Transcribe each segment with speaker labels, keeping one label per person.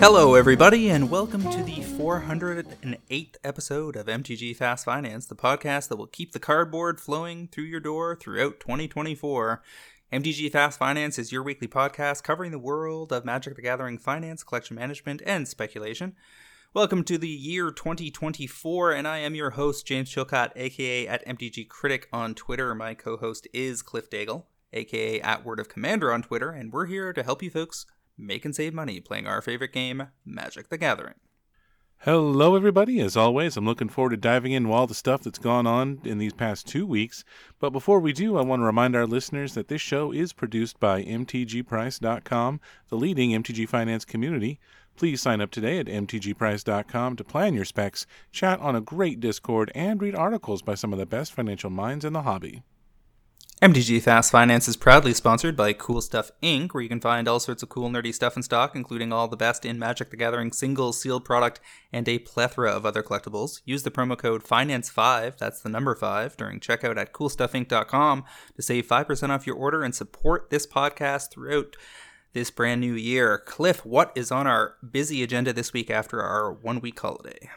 Speaker 1: Hello, everybody, and welcome to the 408th episode of MTG Fast Finance, the podcast that will keep the cardboard flowing through your door throughout 2024. MTG Fast Finance is your weekly podcast covering the world of Magic the Gathering finance, collection management, and speculation. Welcome to the year 2024, and I am your host, James Chilcott, aka at MTG Critic on Twitter. My co host is Cliff Daigle, aka at Word of Commander on Twitter, and we're here to help you folks make and save money playing our favorite game, Magic the Gathering.
Speaker 2: Hello, everybody. As always, I'm looking forward to diving into all the stuff that's gone on in these past two weeks. But before we do, I want to remind our listeners that this show is produced by MTGPrice.com, the leading MTG finance community. Please sign up today at MTGPrice.com to plan your specs, chat on a great Discord, and read articles by some of the best financial minds in the hobby.
Speaker 1: MTG Fast Finance is proudly sponsored by Cool Stuff Inc., where you can find all sorts of cool, nerdy stuff in stock, including all the best in Magic the Gathering single sealed product and a plethora of other collectibles. Use the promo code FINANCE5, that's the number 5, during checkout at coolstuffinc.com to save 5% off your order and support this podcast throughout this brand new year. Cliff, what is on our busy agenda this week after our one week holiday?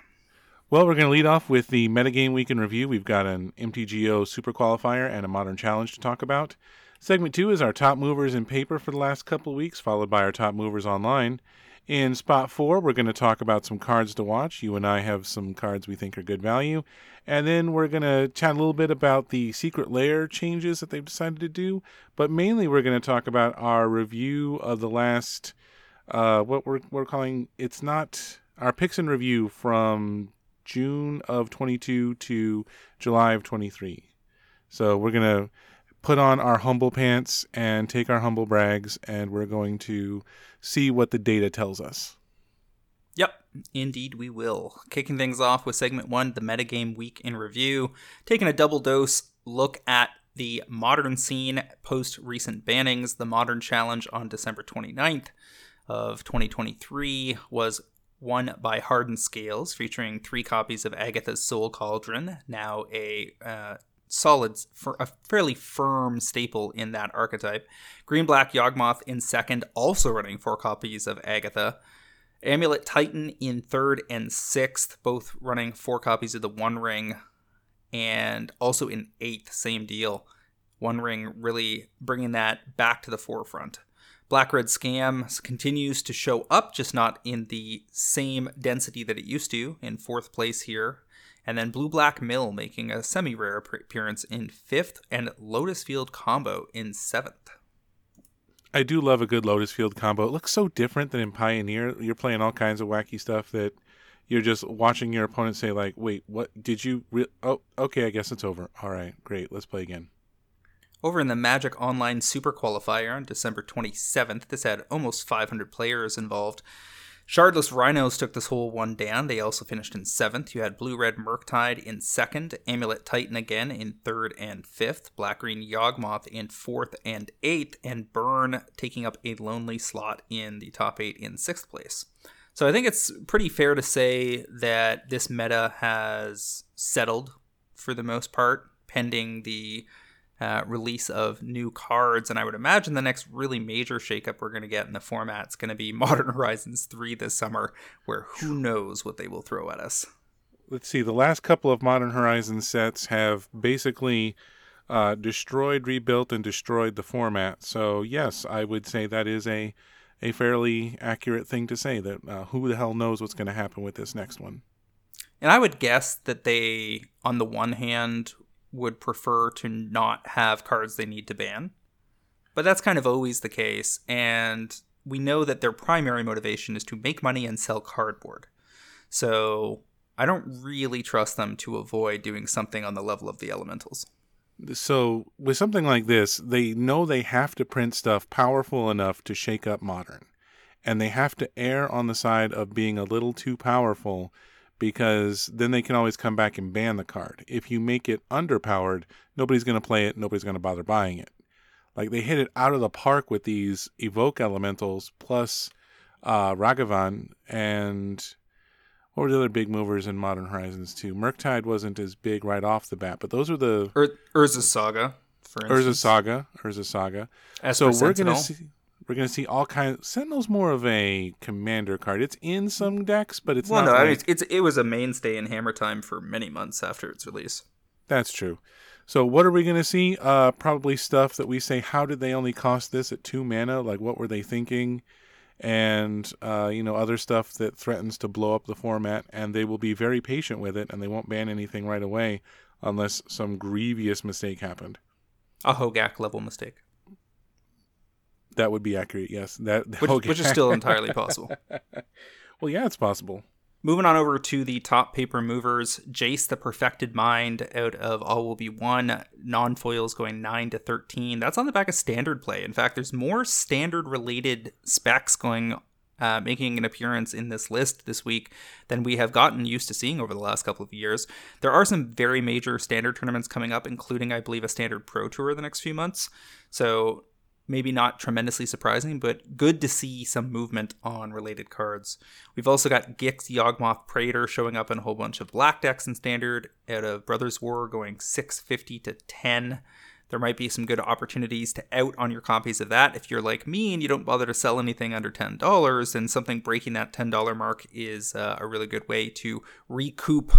Speaker 2: Well, we're going to lead off with the Metagame Week in Review. We've got an MTGO Super Qualifier and a Modern Challenge to talk about. Segment two is our top movers in paper for the last couple of weeks, followed by our top movers online. In spot four, we're going to talk about some cards to watch. You and I have some cards we think are good value. And then we're going to chat a little bit about the Secret Lair changes that they've decided to do. But mainly, we're going to talk about our review of the last, uh, what we're, we're calling, it's not our picks and review from June of 22 to July of 23. So we're going to put on our humble pants and take our humble brags, and we're going to see what the data tells us.
Speaker 1: Yep, indeed we will. Kicking things off with segment one, the metagame week in review, taking a double dose look at the modern scene post recent bannings. The modern challenge on December 29th of 2023 was won by Hardened Scales, featuring three copies of Agatha's Soul Cauldron, now a uh, solid, for a fairly firm staple in that archetype. Green Black Yawgmoth in second, also running four copies of Agatha. Amulet Titan in third and sixth, both running four copies of the One Ring, and also in eighth, same deal. One Ring really bringing that back to the forefront. Black Red Scam continues to show up, just not in the same density that it used to, in fourth place here. And then Blue Black Mill making a semi rare appearance in fifth, and Lotus Field Combo in seventh.
Speaker 2: I do love a good Lotus Field combo. It looks so different than in Pioneer. You're playing all kinds of wacky stuff that you're just watching your opponent say, like, wait, what did you. Re- oh, okay, I guess it's over. All right, great. Let's play again.
Speaker 1: Over in the Magic Online Super Qualifier on December 27th, this had almost 500 players involved. Shardless Rhinos took this whole one down. They also finished in seventh. You had Blue Red Murktide in second, Amulet Titan again in third and fifth, Black Green Yawgmoth in fourth and eighth, and Burn taking up a lonely slot in the top eight in sixth place. So I think it's pretty fair to say that this meta has settled for the most part, pending the uh, release of new cards. And I would imagine the next really major shakeup we're going to get in the format is going to be Modern Horizons 3 this summer, where who knows what they will throw at us.
Speaker 2: Let's see, the last couple of Modern Horizons sets have basically uh, destroyed, rebuilt, and destroyed the format. So, yes, I would say that is a, a fairly accurate thing to say that uh, who the hell knows what's going to happen with this next one.
Speaker 1: And I would guess that they, on the one hand, would prefer to not have cards they need to ban. But that's kind of always the case, and we know that their primary motivation is to make money and sell cardboard. So I don't really trust them to avoid doing something on the level of the elementals.
Speaker 2: So with something like this, they know they have to print stuff powerful enough to shake up modern. And they have to err on the side of being a little too powerful because then they can always come back and ban the card. If you make it underpowered, nobody's going to play it, nobody's going to bother buying it. Like they hit it out of the park with these evoke elementals plus uh, Ragavan and what were the other big movers in Modern Horizons 2? Murktide wasn't as big right off the bat, but those are the
Speaker 1: Ur- Urza's Saga, for instance.
Speaker 2: Urza Saga. Urza Saga.
Speaker 1: As
Speaker 2: so we're gonna see we're gonna see all kinds. Sentinel's more of a commander card. It's in some decks, but it's
Speaker 1: Well,
Speaker 2: not.
Speaker 1: no, I
Speaker 2: like-
Speaker 1: mean, it's, it was a mainstay in Hammer Time for many months after its release.
Speaker 2: That's true. So what are we going to see? Uh, probably stuff that we say, how did they only cost this at two mana? Like, what were they thinking? And uh, you know, other stuff that threatens to blow up the format, and they will be very patient with it, and they won't ban anything right away unless some grievous mistake happened.
Speaker 1: A Hogaak level mistake,
Speaker 2: That would be accurate. Yes, that
Speaker 1: which,
Speaker 2: okay.
Speaker 1: which is still entirely possible.
Speaker 2: well, yeah, it's possible.
Speaker 1: Moving on over to the top paper movers, Jace the Perfected Mind out of All Will Be One, non foils going 9 to 13. That's on the back of standard play. In fact, there's more standard related specs going. Uh, making an appearance in this list this week than we have gotten used to seeing over the last couple of years. There are some very major standard tournaments coming up, including, I believe, a standard pro tour the next few months. So maybe not tremendously surprising, but good to see some movement on related cards. We've also got Gix Yawgmoth Praetor showing up in a whole bunch of black decks in standard out of Brothers War going 650 to 10. There might be some good opportunities to out on your copies of that. If you're like me and you don't bother to sell anything under $10, then something breaking that $10 mark is uh, a really good way to recoup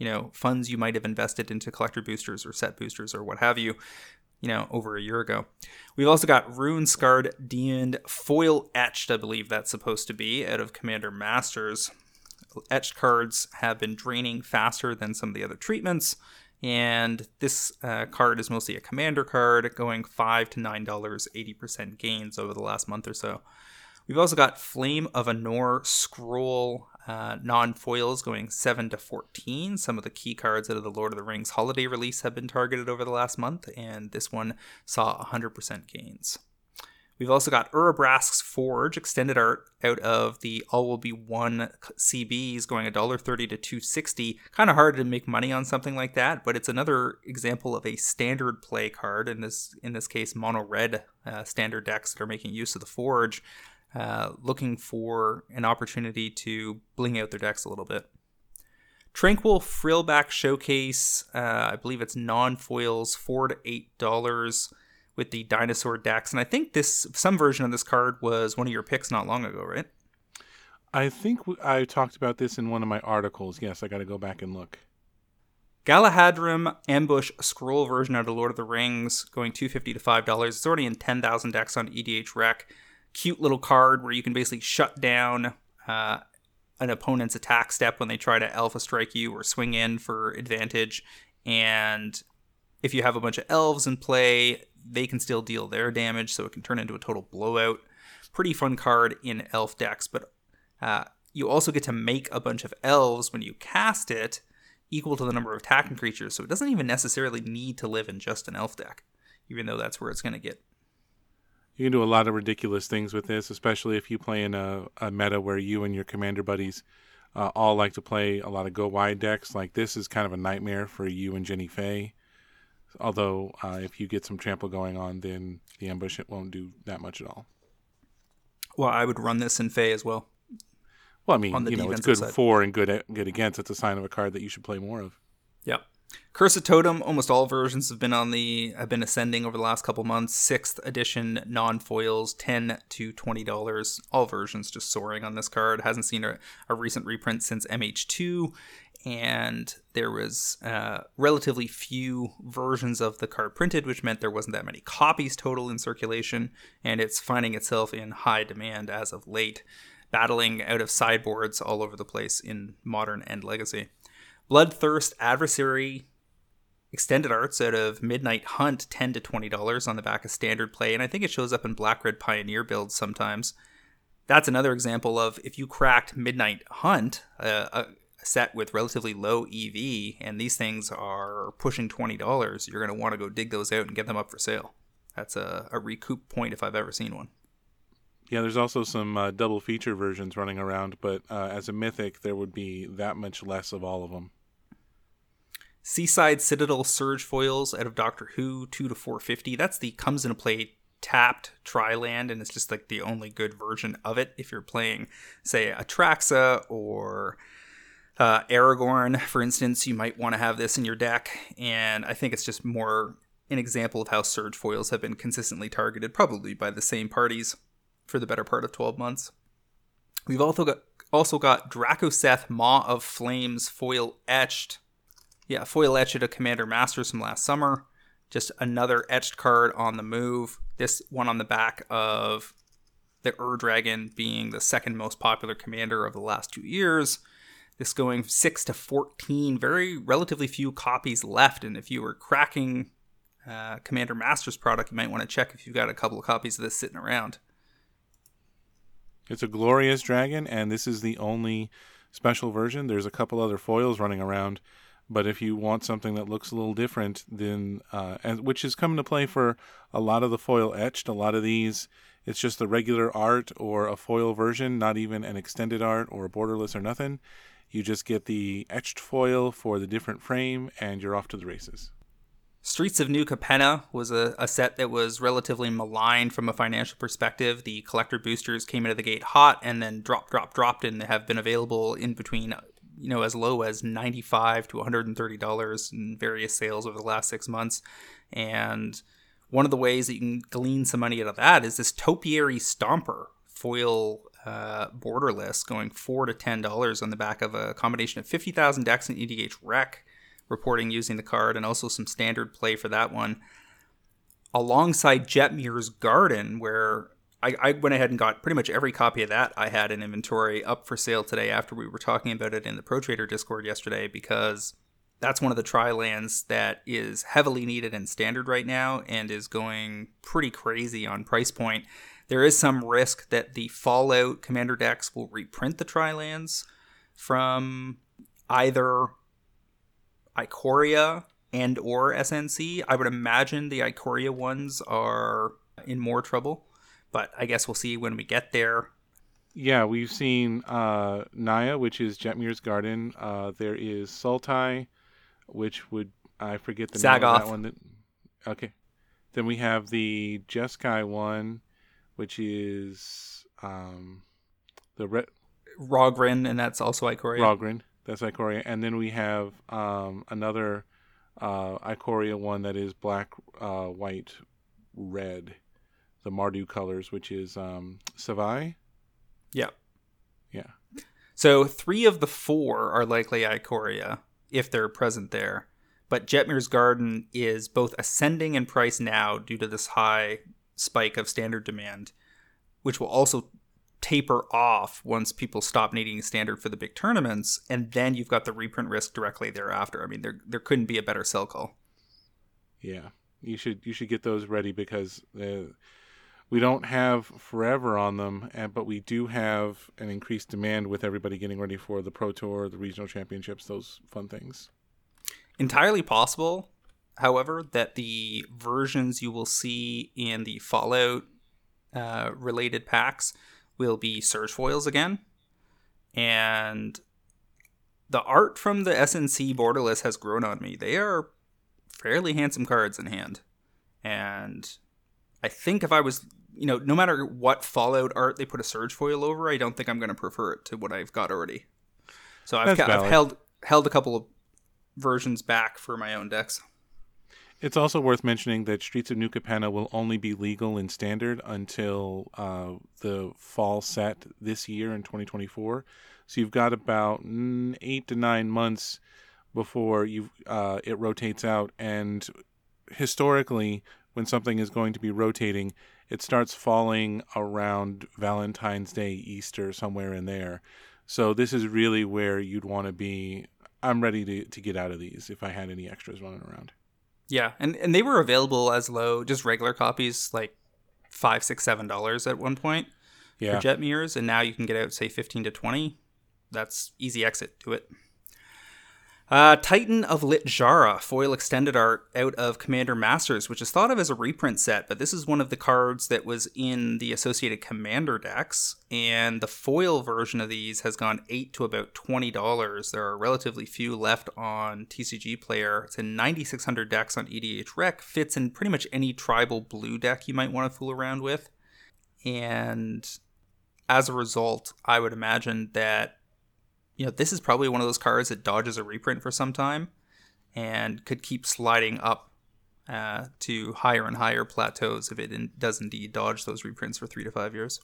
Speaker 1: you know funds you might have invested into collector boosters or set boosters or what have you you know, over a year ago. We've also got Rune Scarred Demon Foil Etched, I believe that's supposed to be, out of Commander Masters. Etched cards have been draining faster than some of the other treatments, and this uh, card is mostly a commander card, going five to nine dollars, eighty percent gains over the last month or so. We've also got Flame of Anor Scroll uh, non foils going 7 to 14. Some of the key cards out of the Lord of the Rings holiday release have been targeted over the last month, and this one saw 100% gains. We've also got Urabrask's Forge extended art out of the All Will Be One CBs going $1.30 to 260. Kind of hard to make money on something like that, but it's another example of a standard play card. In this in this case, mono red uh, standard decks that are making use of the Forge uh, looking for an opportunity to bling out their decks a little bit. Tranquil Frillback Showcase, uh, I believe it's non foils, four to eight dollars with the dinosaur decks, and I think this some version of this card was one of your picks not long ago, right?
Speaker 2: I think I talked about this in one of my articles. Yes, I got to go back and look.
Speaker 1: Galadhrim Ambush Scroll version out of Lord of the Rings, going two fifty to five dollars. It's already in ten thousand decks on EDH Rec. Cute little card where you can basically shut down uh, an opponent's attack step when they try to alpha strike you or swing in for advantage. And if you have a bunch of elves in play, they can still deal their damage, so it can turn into a total blowout. Pretty fun card in elf decks, but uh, you also get to make a bunch of elves when you cast it equal to the number of attacking creatures, so it doesn't even necessarily need to live in just an elf deck, even though that's where it's going to get.
Speaker 2: You can do a lot of ridiculous things with this, especially if you play in a, a meta where you and your commander buddies uh, all like to play a lot of go wide decks. Like this is kind of a nightmare for you and Jinnie Fay. Although uh, if you get some trample going on, then the ambush it won't do that much at all.
Speaker 1: Well, I would run this in Fay as well.
Speaker 2: Well, I mean, you know, it's good
Speaker 1: side.
Speaker 2: for and good good against. It's a sign of a card that you should play more of.
Speaker 1: Yep. Cursed Totem, almost all versions have been on the have been ascending over the last couple months. Sixth edition non foils, ten to twenty dollars. All versions just soaring on this card. Hasn't seen a, a recent reprint since MH2, and there was uh, relatively few versions of the card printed, which meant there wasn't that many copies total in circulation, and it's finding itself in high demand as of late, battling out of sideboards all over the place in modern and legacy. Bloodthirsty Adversary extended arts out of Midnight Hunt, ten to twenty dollars on the back of standard play, and I think it shows up in Black Red Pioneer builds sometimes. That's another example of if you cracked Midnight Hunt, uh, a set with relatively low EV, and these things are pushing twenty dollars, you're going to want to go dig those out and get them up for sale. That's a, a recoup point if I've ever seen one.
Speaker 2: Yeah, there's also some uh, double feature versions running around, but uh, as a mythic, there would be that much less of all of them.
Speaker 1: Seaside Citadel Surge Foils out of Doctor Who, 2 to 450. That's the comes into play tapped Triland, and it's just like the only good version of it if you're playing, say, Atraxa or Uh, Aragorn, for instance, you might want to have this in your deck, and I think it's just more an example of how Surge foils have been consistently targeted, probably by the same parties for the better part of 12 months. We've also got also got Drakuseth Maw of Flames foil etched. Yeah, foil etched a Commander Masters from last summer. Just another etched card on the move. This one on the back of the Ur Dragon being the second most popular commander of the last two years. This going 6 to 14, very relatively few copies left. And if you were cracking uh, Commander Masters product, you might want to check if you've got a couple of copies of this sitting around.
Speaker 2: It's a glorious dragon, and this is the only special version. There's a couple other foils running around, but if you want something that looks a little different, then uh, and, which is coming to play for a lot of the foil etched, a lot of these, it's just the regular art or a foil version, not even an extended art or borderless or nothing. You just get the etched foil for the different frame, and you're off to the races.
Speaker 1: Streets of New Capenna was a, a, set that was relatively maligned from a financial perspective. The collector boosters came into the gate hot and then drop, drop, dropped, and they have been available in between, you know, as low as ninety-five to one hundred and thirty dollars in various sales over the last six months. And one of the ways that you can glean some money out of that is this Topiary Stomper foil uh, borderless going four to ten dollars on the back of a combination of fifty thousand decks in EDH Rec reporting using the card, and also some standard play for that one. Alongside Jetmir's Garden, where I, I, went ahead and got pretty much every copy of that I had in inventory up for sale today after we were talking about it in the Pro Trader Discord yesterday because that's one of the tri lands that is heavily needed in standard right now and is going pretty crazy on price point. There is some risk that the Fallout commander decks will reprint the tri lands from either Ikoria and or SNC. I would imagine the Ikoria ones are in more trouble, but I guess we'll see when we get there.
Speaker 2: Yeah, we've seen uh, Naya, which is Jetmir's Garden. Uh, there is Sultai, which would I forget the
Speaker 1: Zagoth.
Speaker 2: name of that one. That, okay, then we have the Jeskai one, which is um, the Red
Speaker 1: Raugrin, and that's also Ikoria.
Speaker 2: Raugrin. That's Ikoria, and then we have um, another uh, Ikoria one that is black, uh, white, red, the Mardu colors, which is um, Savai.
Speaker 1: Yeah,
Speaker 2: yeah.
Speaker 1: So three of the four are likely Ikoria if they're present there, but Jetmir's Garden is both ascending in price now due to this high spike of standard demand, which will also taper off once people stop needing standard for the big tournaments, and then you've got the reprint risk directly thereafter. I mean, there there couldn't be a better sell call.
Speaker 2: Yeah, you should you should get those ready because uh, we don't have forever on them, but we do have an increased demand with everybody getting ready for the Pro Tour, the regional championships, those fun things.
Speaker 1: Entirely possible, however, that the versions you will see in the Fallout uh, related packs will be Surge foils again. And the art from the SNC borderless has grown on me. They are fairly handsome cards in hand. And I think if I was, you know, no matter what Fallout art they put a Surge foil over, I don't think I'm going to prefer it to what I've got already. So I've, ca- I've held held a couple of versions back for my own decks.
Speaker 2: It's also worth mentioning that Streets of New Capenna will only be legal in standard until uh, the fall set this year in 2024. So you've got about eight to nine months before you uh, it rotates out. And historically, when something is going to be rotating, it starts falling around Valentine's Day, Easter, somewhere in there. So this is really where you'd want to be. I'm ready to, to get out of these if I had any extras running around.
Speaker 1: Yeah, and and they were available as low, just regular copies, like five, six, seven dollars at one point yeah. for Jetmir's, and now you can get out say fifteen to twenty. That's easy exit to it. Uh, Titan of Littjara, foil extended art out of Commander Masters, which is thought of as a reprint set, but this is one of the cards that was in the associated Commander decks, and the foil version of these has gone 8 to about $20. There are relatively few left on TCG Player. It's in 9,600 decks on EDH Rec, fits in pretty much any tribal blue deck you might want to fool around with, and as a result, I would imagine that you know, this is probably one of those cards that dodges a reprint for some time and could keep sliding up uh, to higher and higher plateaus if it in, does indeed dodge those reprints for three to five years.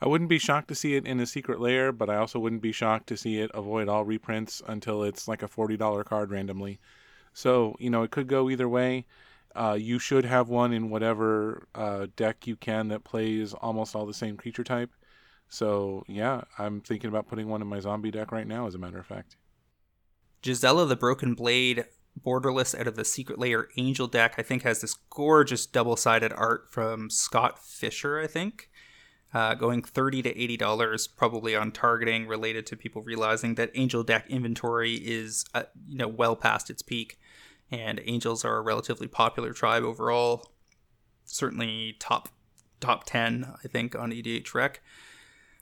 Speaker 2: I wouldn't be shocked to see it in a Secret Lair, but I also wouldn't be shocked to see it avoid all reprints until it's like a $40 card randomly. So, you know, it could go either way. Uh, you should have one in whatever uh, deck you can that plays almost all the same creature type. So, yeah, I'm thinking about putting one in my zombie deck right now, as a matter of fact.
Speaker 1: Gisela the Broken Blade, borderless out of the Secret Lair Angel deck, I think has this gorgeous double sided art from Scott Fisher, I think. Uh, going 30 to 80 dollars probably on targeting related to people realizing that angel deck inventory is uh, you know well past its peak. And angels are a relatively popular tribe overall. Certainly top top 10 i think on edh rec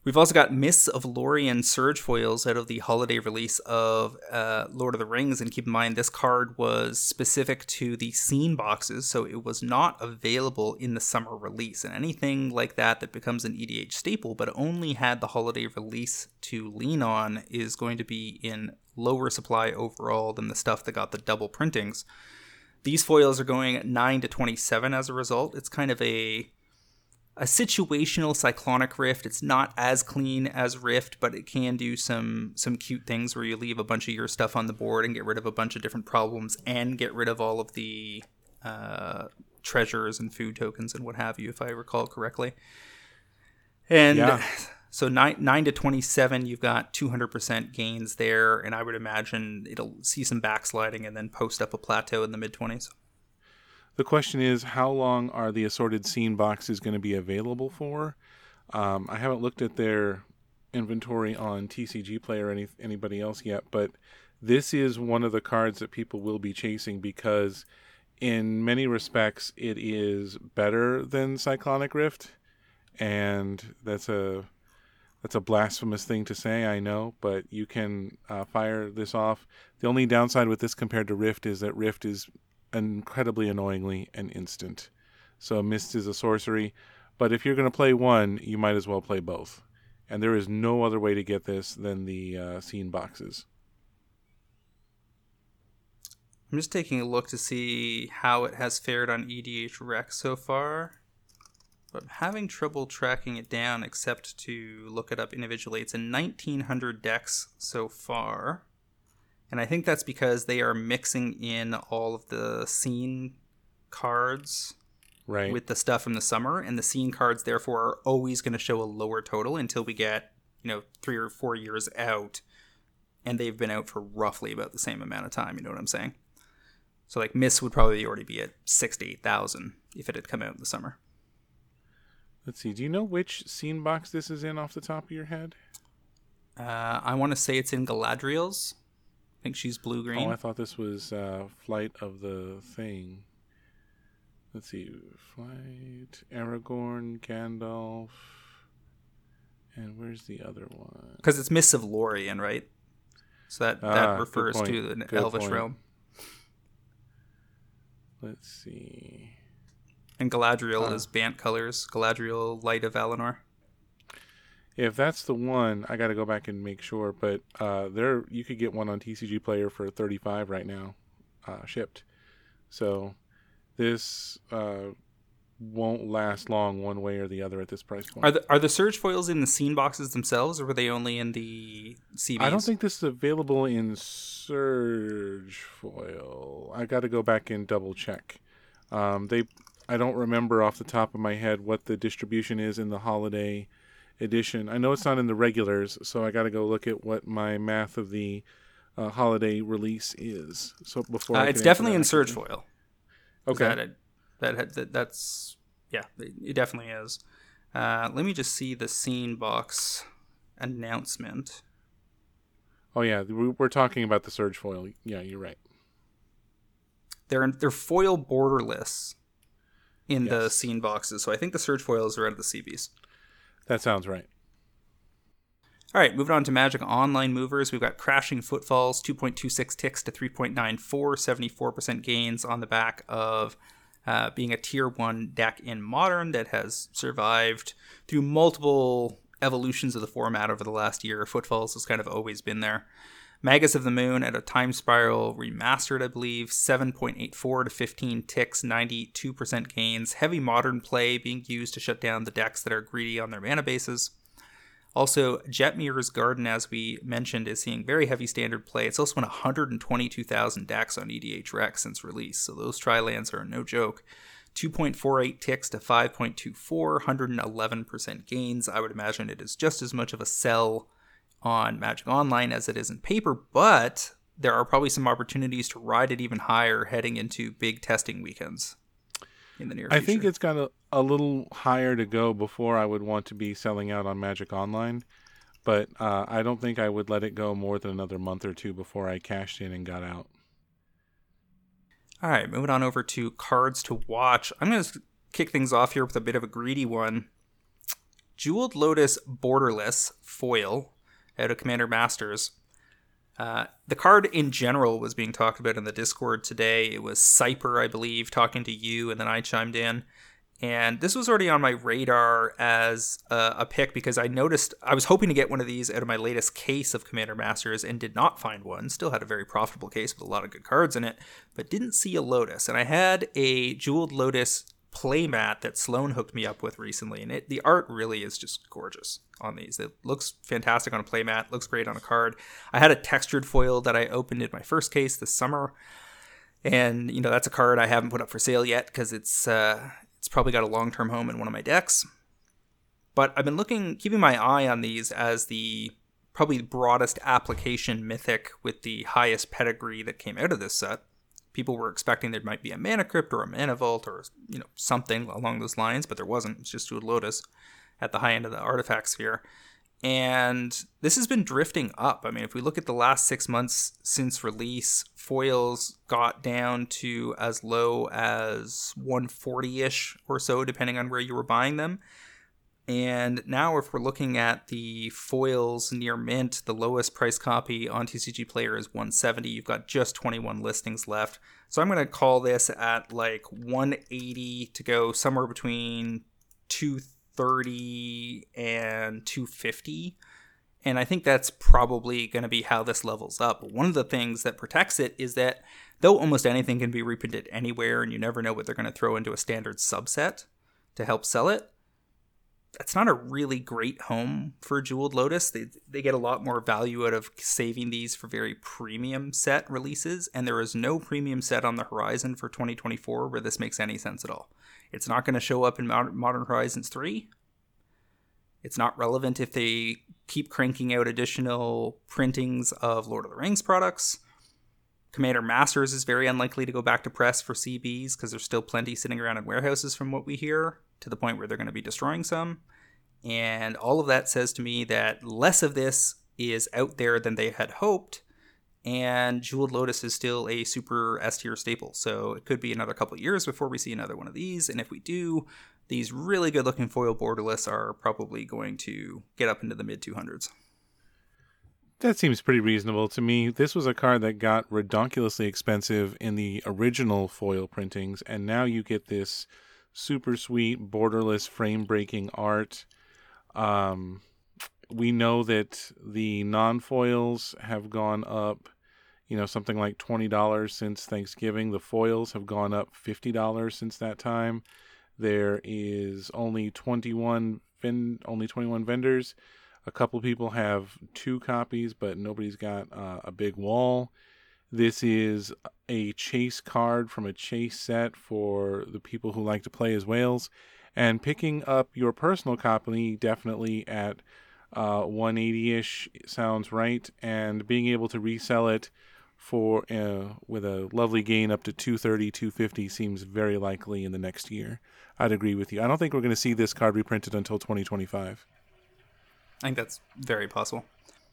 Speaker 1: We've also got Mists of Lorien Surge foils out of the holiday release of uh, Lord of the Rings. And keep in mind, this card was specific to the scene boxes, so it was not available in the summer release. And anything like that that becomes an EDH staple, but only had the holiday release to lean on, is going to be in lower supply overall than the stuff that got the double printings. These foils are going 9 to 27 as a result. It's kind of a a situational cyclonic rift. It's not as clean as rift, but it can do some some cute things where you leave a bunch of your stuff on the board and get rid of a bunch of different problems and get rid of all of the uh, treasures and food tokens and what have you, if I recall correctly. And yeah. so nine nine to twenty seven, you've got two hundred percent gains there, and I would imagine it'll see some backsliding and then post up a plateau in the mid twenties.
Speaker 2: The question is, how long are the assorted scene boxes going to be available for? Um, I haven't looked at their inventory on TCG Play or any anybody else yet, but this is one of the cards that people will be chasing because, in many respects, it is better than Cyclonic Rift, and that's a that's a blasphemous thing to say, I know, but you can uh, fire this off. The only downside with this compared to Rift is that Rift is incredibly annoyingly an instant. So Mist is a sorcery, but if you're going to play one, you might as well play both. And there is no other way to get this than the uh, scene boxes.
Speaker 1: I'm just taking a look to see how it has fared on EDH Rec so far. But I'm having trouble tracking it down except to look it up individually. It's in 1900 decks so far. And I think that's because they are mixing in all of the scene cards
Speaker 2: right.
Speaker 1: with the stuff from the summer, and the scene cards therefore are always going to show a lower total until we get you know three or four years out, and they've been out for roughly about the same amount of time. You know what I'm saying? So like Miss would probably already be at six to eight thousand if it had come out in the summer.
Speaker 2: Let's see. Do you know which scene box this is in off the top of your head?
Speaker 1: Uh, I want to say it's in Galadriel's think she's blue green.
Speaker 2: Oh, I thought this was uh, Flight of the Thing. Let's see, Flight, Aragorn, Gandalf, and where's the other one?
Speaker 1: Because it's Miss of Lorien, right? So that that ah, refers to an good Elvish point. realm.
Speaker 2: Let's see.
Speaker 1: And Galadriel uh, is Bant colors. Galadriel, Light of Valinor
Speaker 2: if that's the one, I got to go back and make sure. But uh, there, you could get one on TCG Player for thirty five right now, uh, shipped. So this uh, won't last long one way or the other at this price point.
Speaker 1: Are the are the surge foils in the scene boxes themselves, or were they only in the CBs?
Speaker 2: I don't think this is available in surge foil. I got to go back and double check. Um, they, I don't remember off the top of my head what the distribution is in the holiday edition. I know it's not in the regulars, so I got to go look at what my math of the uh, holiday release is. So before
Speaker 1: uh, it's definitely in Surge Foil. Okay, that, that, that, that's yeah, it definitely is. Uh, let me just see the scene box announcement.
Speaker 2: Oh yeah, we're talking about the Surge Foil. Yeah, you're right.
Speaker 1: They're they're foil borderless in yes. the scene boxes, so I think the Surge Foils are out of the CBs.
Speaker 2: That sounds right.
Speaker 1: All right, moving on to Magic Online movers. We've got Crashing Footfalls, 2.26 ticks to 3.94, 74% gains on the back of uh, being a tier 1 deck in Modern that has survived through multiple evolutions of the format over the last year. Footfalls has kind of always been there. Magus of the Moon at a time spiral remastered, I believe, 7.84 to 15 ticks, 92% gains. Heavy modern play being used to shut down the decks that are greedy on their mana bases. Also, Jetmir's Garden, as we mentioned, is seeing very heavy standard play. It's also won 122,000 decks on EDH Rec since release, so those tri lands are no joke. 2.48 ticks to 5.24, 111% gains. I would imagine it is just as much of a sell on Magic Online as it is in paper, but there are probably some opportunities to ride it even higher heading into big testing weekends in the near future.
Speaker 2: I think it's got a, a little higher to go before I would want to be selling out on Magic Online, but uh, I don't think I would let it go more than another month or two before I cashed in and got out.
Speaker 1: All right, moving on over to cards to watch. I'm going to kick things off here with a bit of a greedy one. Jeweled Lotus Borderless foil out of Commander Masters. Uh, the card in general was being talked about in the Discord today. It was Cyper, I believe, talking to you, and then I chimed in. And this was already on my radar as a, a pick because I noticed I was hoping to get one of these out of my latest case of Commander Masters and did not find one. Still had a very profitable case with a lot of good cards in it, but didn't see a Lotus. And I had a Jeweled Lotus playmat that Sloan hooked me up with recently, and it the art really is just gorgeous on these. It looks fantastic on a playmat, looks great on a card. I had a textured foil that I opened in my first case this summer, and you know that's a card I haven't put up for sale yet because it's uh, it's probably got a long term home in one of my decks. But I've been looking, keeping my eye on these as the probably broadest application mythic with the highest pedigree that came out of this set people were expecting there might be a mana crypt or a mana vault or you know something along those lines, but there wasn't. It's just Jeweled Lotus at the high end of the artifact sphere. And this has been drifting up. I mean, if we look at the last six months since release, foils got down to as low as 140 ish or so, depending on where you were buying them. And now, if we're looking at the foils near mint, the lowest price copy on TCG Player is 170. You've got just 21 listings left. So I'm going to call this at like 180 to go somewhere between 230 and 250. And I think that's probably going to be how this levels up. One of the things that protects it is that though almost anything can be reprinted anywhere and you never know what they're going to throw into a standard subset to help sell it, that's not a really great home for Jeweled Lotus. They they get a lot more value out of saving these for very premium set releases, and there is no premium set on the horizon for 2024 where this makes any sense at all. It's not going to show up in Modern Horizons 3. It's not relevant if they keep cranking out additional printings of Lord of the Rings products. Commander Masters is very unlikely to go back to press for CBs because there's still plenty sitting around in warehouses from what we hear to the point where they're going to be destroying some. And all of that says to me that less of this is out there than they had hoped. And Jeweled Lotus is still a super S tier staple. So it could be another couple years before we see another one of these. And if we do, these really good looking foil borderless are probably going to get up into the mid 200s.
Speaker 2: That seems pretty reasonable to me. This was a card that got redonkulously expensive in the original foil printings, and now you get this super sweet, borderless, frame breaking art. Um, we know that the non foils have gone up, you know, something like $20 since Thanksgiving. The foils have gone up $50 since that time. There is only 21 ven- only 21 vendors. A couple people have two copies, but nobody's got uh, a big wall. This is a chase card from a chase set for the people who like to play as whales. And picking up your personal copy definitely at uh, 180 ish sounds right. And being able to resell it for uh, with a lovely gain up to 230 250 seems very likely in the next year i'd agree with you i don't think we're going to see this card reprinted until 2025
Speaker 1: i think that's very possible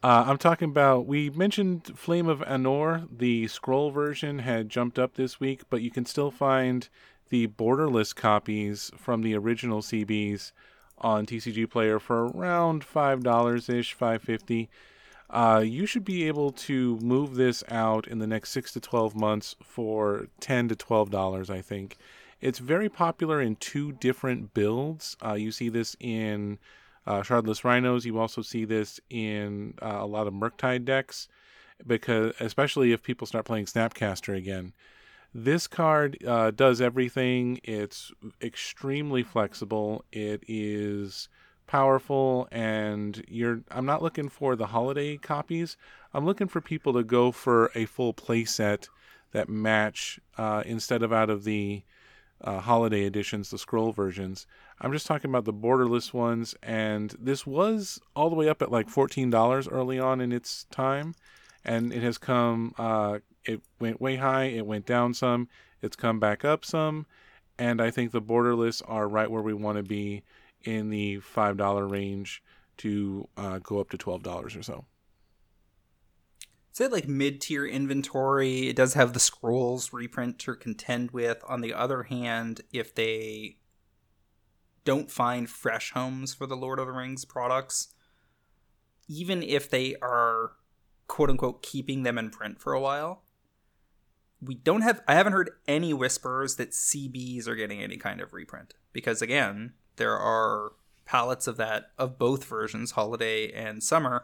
Speaker 2: uh, I'm talking about, we mentioned Flame of Anor. The scroll version had jumped up this week, but you can still find the borderless copies from the original CBs on TCG Player for around $5 ish, 550 uh, you should be able to move this out in the next six to 12 months for 10 to $12, I think. It's very popular in two different builds. Uh, you see this in uh, Shardless Rhinos. You also see this in uh, a lot of Murktide decks, because especially if people start playing Snapcaster again. This card uh, does everything. It's extremely flexible. It is powerful, and you're. I'm not looking for the holiday copies. I'm looking for people to go for a full play set that match uh, instead of out of the uh, holiday editions, the scroll versions. I'm just talking about the borderless ones, and this was all the way up at like $14 early on in its time, and it has come, uh, it went way high, it went down some, it's come back up some, and I think the borderless are right where we want to be in the $5 range to uh, go up to $12 or so.
Speaker 1: Say like mid tier inventory. It does have the scrolls reprint to contend with. On the other hand, if they don't find fresh homes for the Lord of the Rings products, even if they are quote unquote keeping them in print for a while, we don't have I haven't heard any whispers that CBs are getting any kind of reprint. Because again, there are pallets of that of both versions, holiday and summer,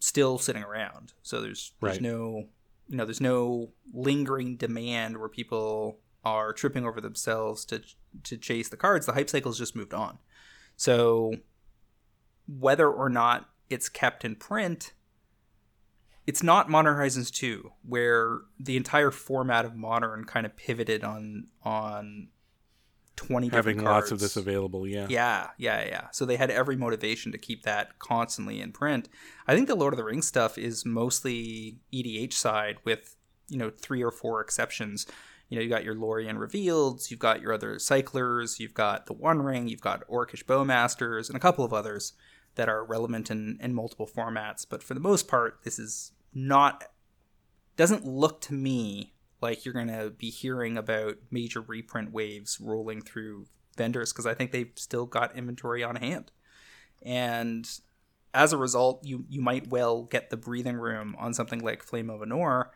Speaker 1: still sitting around. So there's there's
Speaker 2: Right.
Speaker 1: no you know there's no lingering demand where people are tripping over themselves to to chase the cards. The hype cycle's just moved on. So whether or not it's kept in print, it's not Modern Horizons 2, where the entire format of Modern kind of pivoted on on twenty
Speaker 2: Having
Speaker 1: different
Speaker 2: lots of this available, yeah.
Speaker 1: Yeah, yeah, yeah. So they had every motivation to keep that constantly in print. I think the Lord of the Rings stuff is mostly EDH side with, you know, three or four exceptions. You know, you got your Lorien Revealed, you've got your other Cyclers, you've got the One Ring, you've got Orcish Bowmasters, and a couple of others that are relevant in, in multiple formats. But for the most part, this is not, doesn't look to me like you're going to be hearing about major reprint waves rolling through vendors because I think they've still got inventory on hand. And as a result, you you might well get the breathing room on something like Flame of Anor.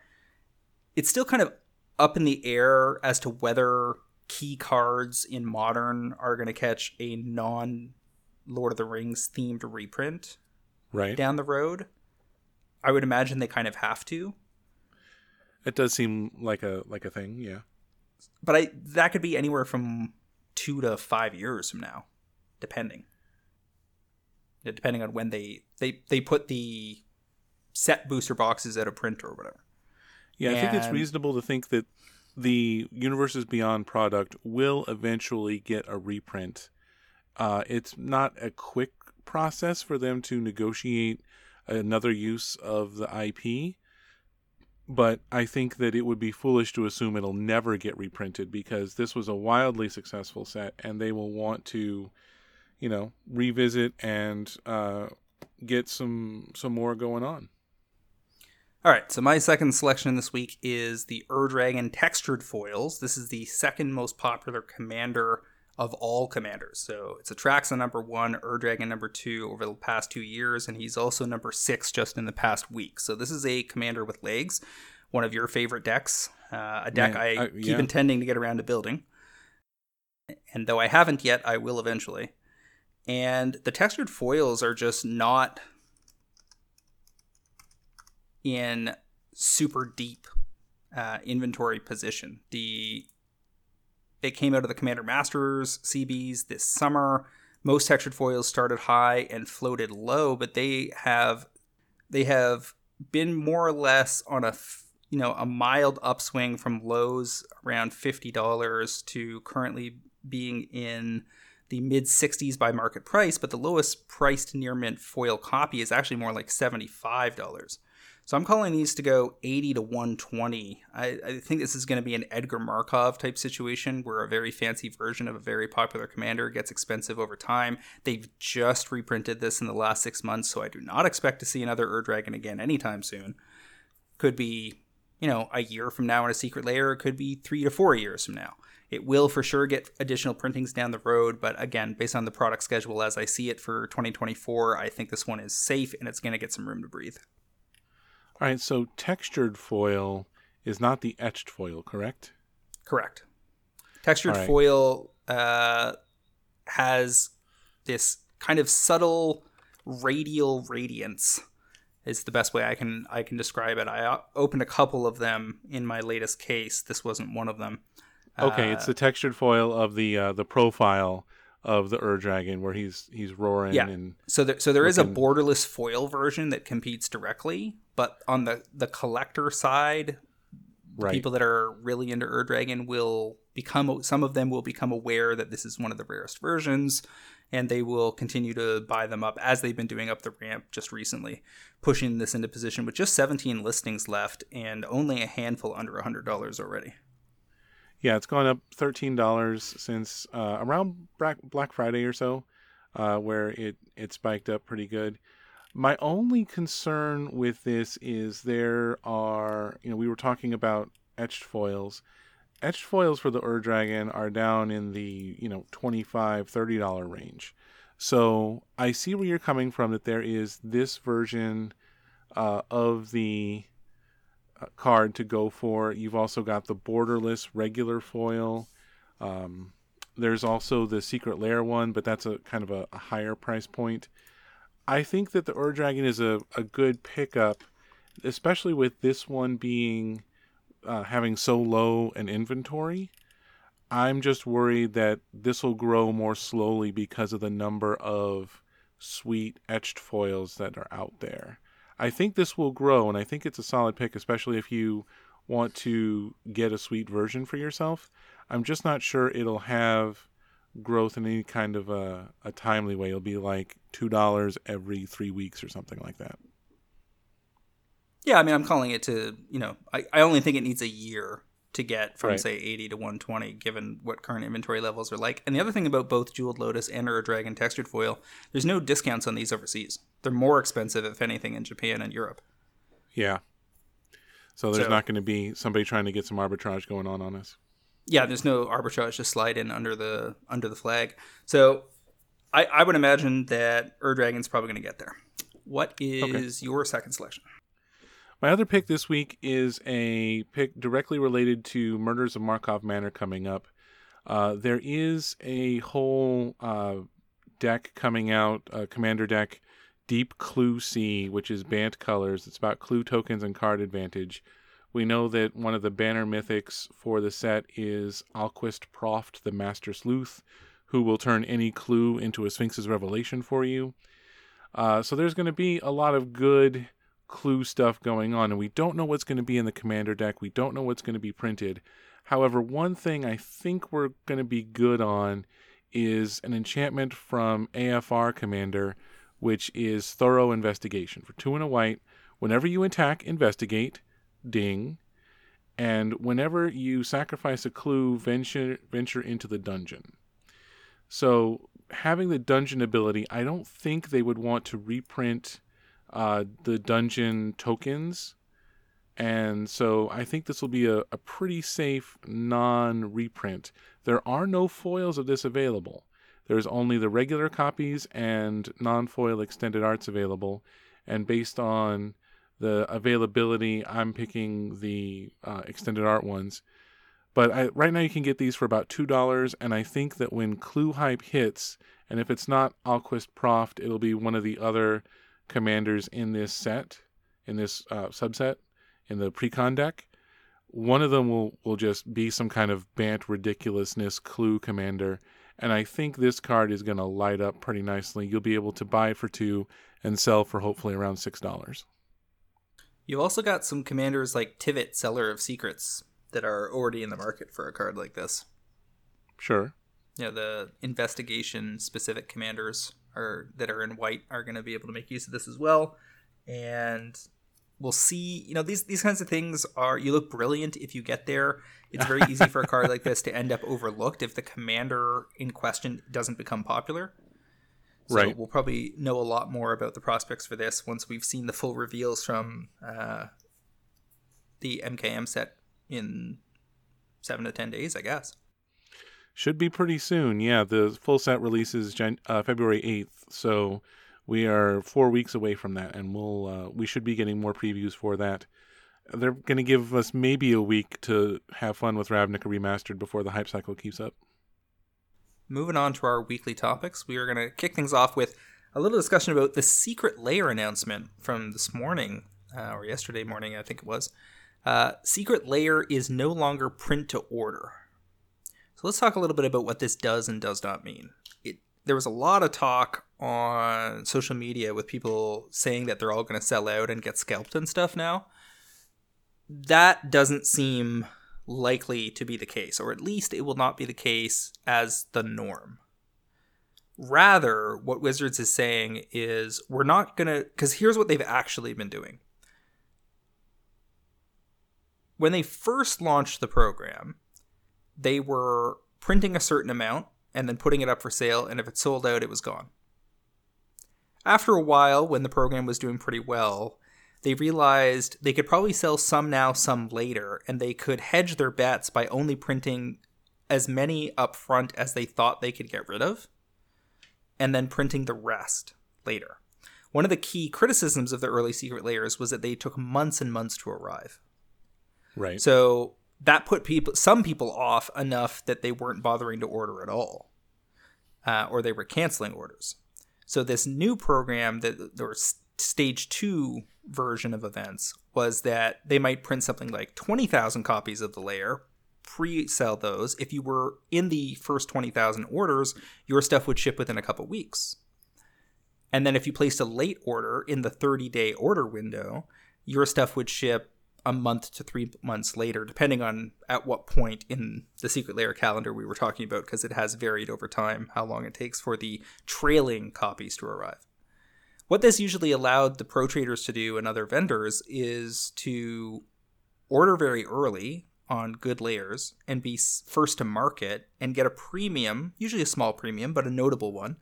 Speaker 1: It's still kind of up in the air as to whether key cards in modern are going to catch a non Lord of the Rings themed reprint
Speaker 2: Right.
Speaker 1: down the road. I would imagine they kind of have to.
Speaker 2: It does seem like a like a thing, yeah.
Speaker 1: but I that could be anywhere from two to five years from now, depending. Yeah, Depending on when they they they put the set booster boxes at a print or whatever.
Speaker 2: Yeah, I think it's reasonable to think that the Universes Beyond product will eventually get a reprint. Uh, it's not a quick process for them to negotiate another use of the IP, but I think that it would be foolish to assume it'll never get reprinted because this was a wildly successful set, and they will want to, you know, revisit and uh, get some some more going on.
Speaker 1: All right, so my second selection this week is the Ur Dragon textured foils. This is the second most popular commander of all commanders. So it's Atraxa number one, Ur Dragon number two over the past two years, and he's also number six just in the past week. So this is a commander with legs, one of your favorite decks, uh, a deck
Speaker 2: Man,
Speaker 1: I
Speaker 2: I-
Speaker 1: keep
Speaker 2: yeah.
Speaker 1: intending to get around to building. And though I haven't yet, I will eventually. And the textured foils are just not in super deep uh, inventory position. The it came out of the Commander Masters CBs this summer. Most textured foils started high and floated low, but they have they have been more or less on a you know a mild upswing from lows around fifty dollars to currently being in the mid 60s by market price, but the lowest priced near mint foil copy is actually more like $75. So I'm calling these to go 80 to 120. I, I think this is going to be an Edgar Markov type situation where a very fancy version of a very popular commander gets expensive over time. They've just reprinted this in the last six months, so I do not expect to see another Ur Dragon again anytime soon. Could be, you know, a year from now in a Secret Lair, it could be three to four years from now. It will for sure get additional printings down the road, but again, based on the product schedule as I see it for 2024, I think this one is safe and it's going to get some room to breathe.
Speaker 2: All right, so textured foil is not the etched foil, correct?
Speaker 1: Correct. Textured
Speaker 2: right.
Speaker 1: foil uh, has this kind of subtle radial radiance is the best way I can I can describe it. I uh, opened a couple of them in my latest case. This wasn't one of them.
Speaker 2: Okay, uh, it's the textured foil of the uh, the profile of the Ur Dragon where he's he's roaring yeah. and
Speaker 1: so there, so there looking... is a borderless foil version that competes directly, but on the the collector side, right. people that are really into Ur Dragon will become some of them will become aware that this is one of the rarest versions and they will continue to buy them up as they've been doing up the ramp just recently, pushing this into position with just 17 listings left and only a handful under $100 already.
Speaker 2: Yeah, it's gone up $13 since uh, around Black Friday or so, uh, where it, it spiked up pretty good. My only concern with this is there are, you know, we were talking about etched foils etched foils for the Ur Dragon are down in the, you know, 25 $30 range. So I see where you're coming from that there is this version uh, of the card to go for. You've also got the borderless regular foil. Um, there's also the secret lair one, but that's a kind of a, a higher price point. I think that the Ur Dragon is a, a good pickup, especially with this one being uh, having so low an inventory. I'm just worried that this will grow more slowly because of the number of sweet etched foils that are out there. I think this will grow, and I think it's a solid pick, especially if you want to get a sweet version for yourself. I'm just not sure it'll have growth in any kind of a, a timely way. It'll be like $2 every three weeks or something like that.
Speaker 1: Yeah, I mean, I'm calling it to, you know, I, I only think it needs a year to get from, right. say, 80 to 120, given what current inventory levels are like. And the other thing about both Jeweled Lotus and Ur Dragon textured foil, there's no discounts on these overseas. They're more expensive, if anything, in Japan and Europe.
Speaker 2: Yeah. So there's so, not going to be somebody trying to get some arbitrage going on on us.
Speaker 1: Yeah, there's no arbitrage to slide in under the under the flag. So I, I would imagine that Ur Dragon's probably going to get there. What is okay. your second selection?
Speaker 2: My other pick this week is a pick directly related to Murders of Karlov Manor coming up. Uh, there is a whole uh, deck coming out, uh, commander deck, Deep Clue Sea, which is Bant colors. It's about clue tokens and card advantage. We know that one of the banner mythics for the set is Alquist Proft, the Master Sleuth, who will turn any clue into a Sphinx's revelation for you. Uh, so there's going to be a lot of good clue stuff going on, and we don't know what's going to be in the commander deck. We don't know what's going to be printed. However, one thing I think we're going to be good on is an enchantment from AFR Commander, which is Thorough Investigation. For two and a white, whenever you attack, investigate, ding, and whenever you sacrifice a clue, venture venture into the dungeon. So having the dungeon ability, I don't think they would want to reprint uh, the dungeon tokens. And so I think this will be a, a pretty safe non reprint. There are no foils of this available. There's only the regular copies and non foil extended arts available. And based on the availability, I'm picking the uh, extended art ones. But I, right now you can get these for about $2. And I think that when Clue Hype hits, and if it's not Alquist Proft, it'll be one of the other commanders in this set, in this uh, subset, in the precon deck. One of them will, will just be some kind of Bant ridiculousness clue commander. And I think this card is going to light up pretty nicely. You'll be able to buy for two and sell for hopefully around $6.
Speaker 1: You've also got some commanders like Tivit, Seller of Secrets, that are already in the market for a card like this.
Speaker 2: Sure.
Speaker 1: Yeah, the investigation specific commanders are that are in white are going to be able to make use of this as well. And we'll see. You know, these these kinds of things are you look brilliant if you get there. It's very easy for a card like this to end up overlooked if the commander in question doesn't become popular. So right. we'll probably know a lot more about the prospects for this once we've seen the full reveals from uh, the MKM set in seven to ten days, I guess.
Speaker 2: Should be pretty soon. Yeah, the full set releases Jan- uh, February 8th. So we are four weeks away from that, and we'll uh, we should be getting more previews for that. They're going to give us maybe a week to have fun with Ravnica Remastered before the hype cycle keeps up.
Speaker 1: moving on to our weekly topics, we are going to kick things off with a little discussion about the secret lair announcement from this morning, uh, or yesterday morning, I think it was. Uh, secret lair is no longer print to order. So let's talk a little bit about what this does and does not mean. It, there was a lot of talk on social media with people saying that they're all going to sell out and get scalped and stuff now. That doesn't seem likely to be the case, or at least it will not be the case as the norm. Rather, what Wizards is saying is we're not going to, because here's what they've actually been doing. When they first launched the program, they were printing a certain amount and then putting it up for sale, and if it sold out, it was gone. After a while, when the program was doing pretty well, they realized they could probably sell some now, some later, and they could hedge their bets by only printing as many up front as they thought they could get rid of, and then printing the rest later. One of the key criticisms of the early secret lairs was that they took months and months to arrive.
Speaker 2: Right.
Speaker 1: So that put people, some people off enough that they weren't bothering to order at all, uh, or they were canceling orders. So this new program that was stage two version of events was that they might print something like 20,000 copies of the layer, pre sell those. If you were in the first 20,000 orders, your stuff would ship within a couple weeks. And then if you placed a late order in the 30 day order window, your stuff would ship a month to three months later, depending on at what point in the secret lair calendar we were talking about, because it has varied over time how long it takes for the trailing copies to arrive. What this usually allowed the pro traders to do and other vendors is to order very early on good layers and be first to market and get a premium, usually a small premium, but a notable one,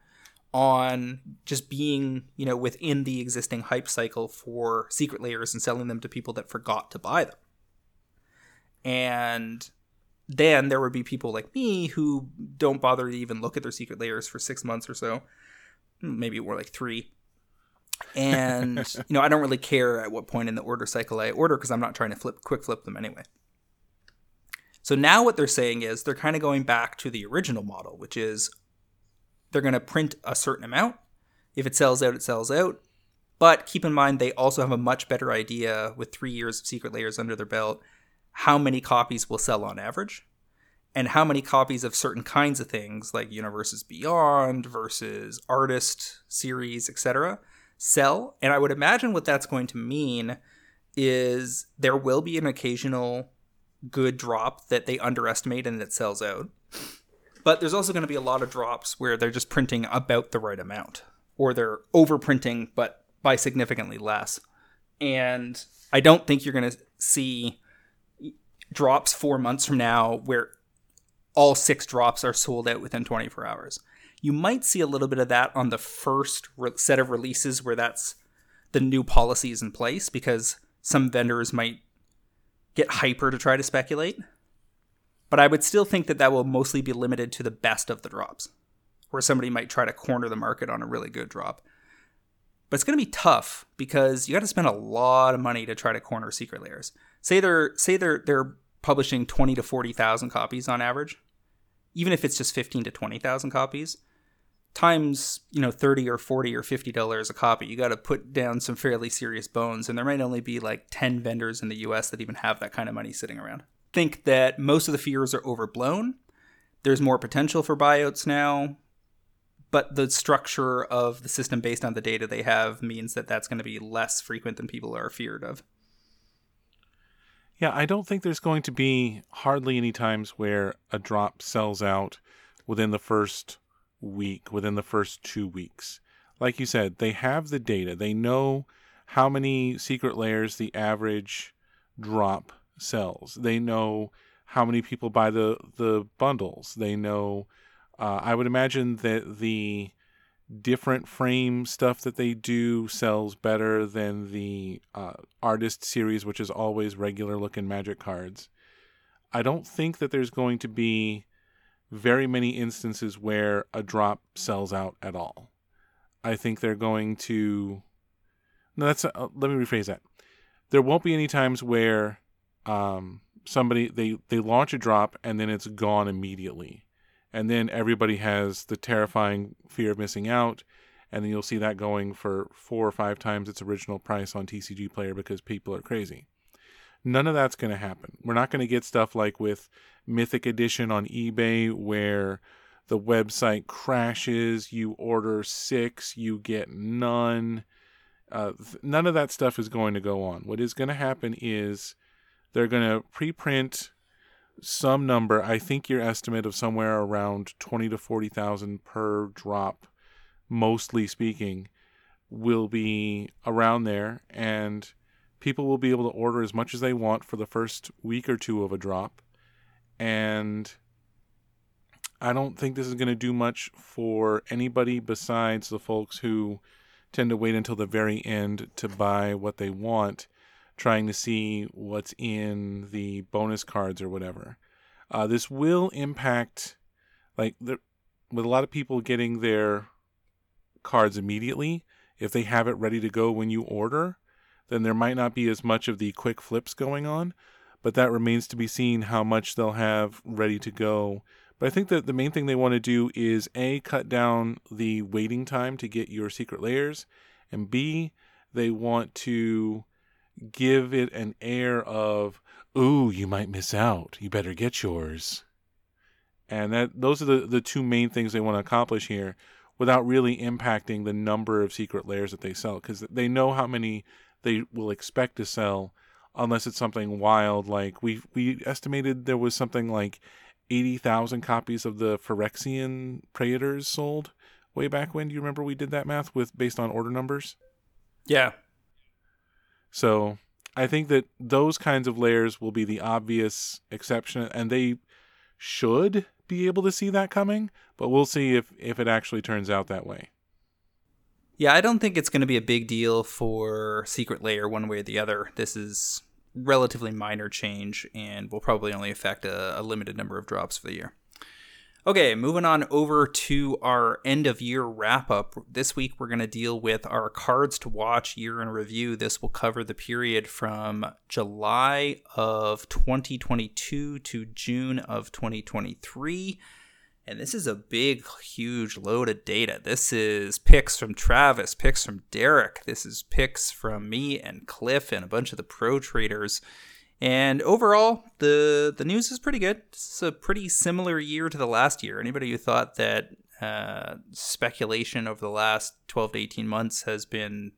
Speaker 1: on just being, you know, within the existing hype cycle for secret lairs and selling them to people that forgot to buy them. And then there would be people like me who don't bother to even look at their secret lairs for six months or so, maybe more like three, and you know I don't really care at what point in the order cycle I order because I'm not trying to flip quick flip them anyway. So now what they're saying is they're kind of going back to the original model, which is they're going to print a certain amount. If it sells out, it sells out. But keep in mind they also have a much better idea with 3 years of secret lairs under their belt how many copies will sell on average and how many copies of certain kinds of things like universes beyond versus artist series etc sell. And I would imagine what that's going to mean is there will be an occasional good drop that they underestimate and it sells out. But there's also going to be a lot of drops where they're just printing about the right amount or they're overprinting but by significantly less. And I don't think you're going to see drops 4 months from now where all 6 drops are sold out within 24 hours. You might see a little bit of that on the first re- set of releases where that's the new policies in place because some vendors might get hyper to try to speculate. But I would still think that that will mostly be limited to the best of the drops, where somebody might try to corner the market on a really good drop. But it's going to be tough because you got to spend a lot of money to try to corner secret lairs. Say they're say they're they're publishing 20 to 40,000 copies on average. Even if it's just 15 to 20,000 copies, times you know 30 or 40 or 50 dollars a copy you got to put down some fairly serious bones and there might only be like 10 vendors in the us that even have that kind of money sitting around think that most of the fears are overblown there's more potential for buyouts now but the structure of the system based on the data they have means that that's going to be less frequent than people are feared of
Speaker 2: yeah i don't think there's going to be hardly any times where a drop sells out within the first week, within the first two weeks. Like you said, they have the data. They know how many secret lairs the average drop sells. They know how many people buy the, the bundles. They know, uh, I would imagine that the different frame stuff that they do sells better than the uh, artist series, which is always regular looking magic cards. I don't think that there's going to be very many instances where a drop sells out at all. I think they're going to. No, that's. Uh, let me rephrase that. There won't be any times where um, somebody they they launch a drop and then it's gone immediately, and then everybody has the terrifying fear of missing out and then you'll see that going for four or five times its original price on TCG Player because people are crazy. None of that's going to happen. We're not going to get stuff like with Mythic Edition on eBay where the website crashes, you order six, you get none. Uh, none of that stuff is going to go on. What is going to happen is they're going to preprint some number. I think your estimate of somewhere around twenty to forty thousand per drop, mostly speaking, will be around there, and people will be able to order as much as they want for the first week or two of a drop, and I don't think this is going to do much for anybody besides the folks who tend to wait until the very end to buy what they want, trying to see what's in the bonus cards or whatever. Uh, this will impact, like, the, with a lot of people getting their cards immediately, if they have it ready to go when you order, then there might not be as much of the quick flips going on. But that remains to be seen how much they'll have ready to go but I think that the main thing they want to do is A, cut down the waiting time to get your secret lairs, and B, they want to give it an air of, ooh, you might miss out. You better get yours. And that those are the, the two main things they want to accomplish here without really impacting the number of secret lairs that they sell because they know how many they will expect to sell unless it's something wild like we we estimated there was something like 80,000 copies of the Phyrexian Praetors sold way back when. Do you remember we did that math with based on order numbers?
Speaker 1: Yeah.
Speaker 2: So I think that those kinds of layers will be the obvious exception, and they should be able to see that coming, but we'll see if, if it actually turns out that way.
Speaker 1: Yeah, I don't think it's going to be a big deal for Secret Lair one way or the other. This is relatively minor change and will probably only affect a, a limited number of drops for the year. Okay, moving on over to our end of year wrap up. This week we're going to deal with our cards to watch year in review. This will cover the period from July of 2022 to June of 2023. And this is a big, huge load of data. This is picks from Travis, picks from Derek. This is picks from me and Cliff and a bunch of the pro traders. And overall, the the news is pretty good. It's a pretty similar year to the last year. Anybody who thought that uh, speculation over the last 12 to 18 months has been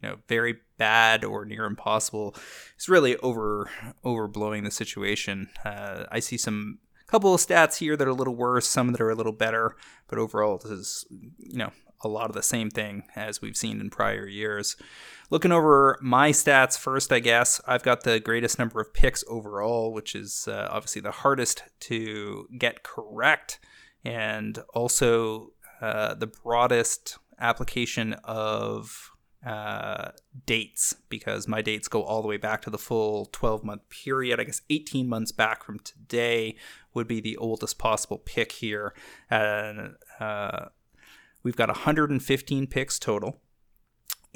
Speaker 1: you know very bad or near impossible is really over overblowing the situation. Uh, I see some couple of stats here that are a little worse, some that are a little better, but overall, this is, you know, a lot of the same thing as we've seen in prior years. Looking over my stats first, I guess, I've got the greatest number of picks overall, which is uh, obviously the hardest to get correct, and also uh, the broadest application of uh, dates because my dates go all the way back to the full 12 month period. I guess 18 months back from today would be the oldest possible pick here. And uh, we've got 115 picks total.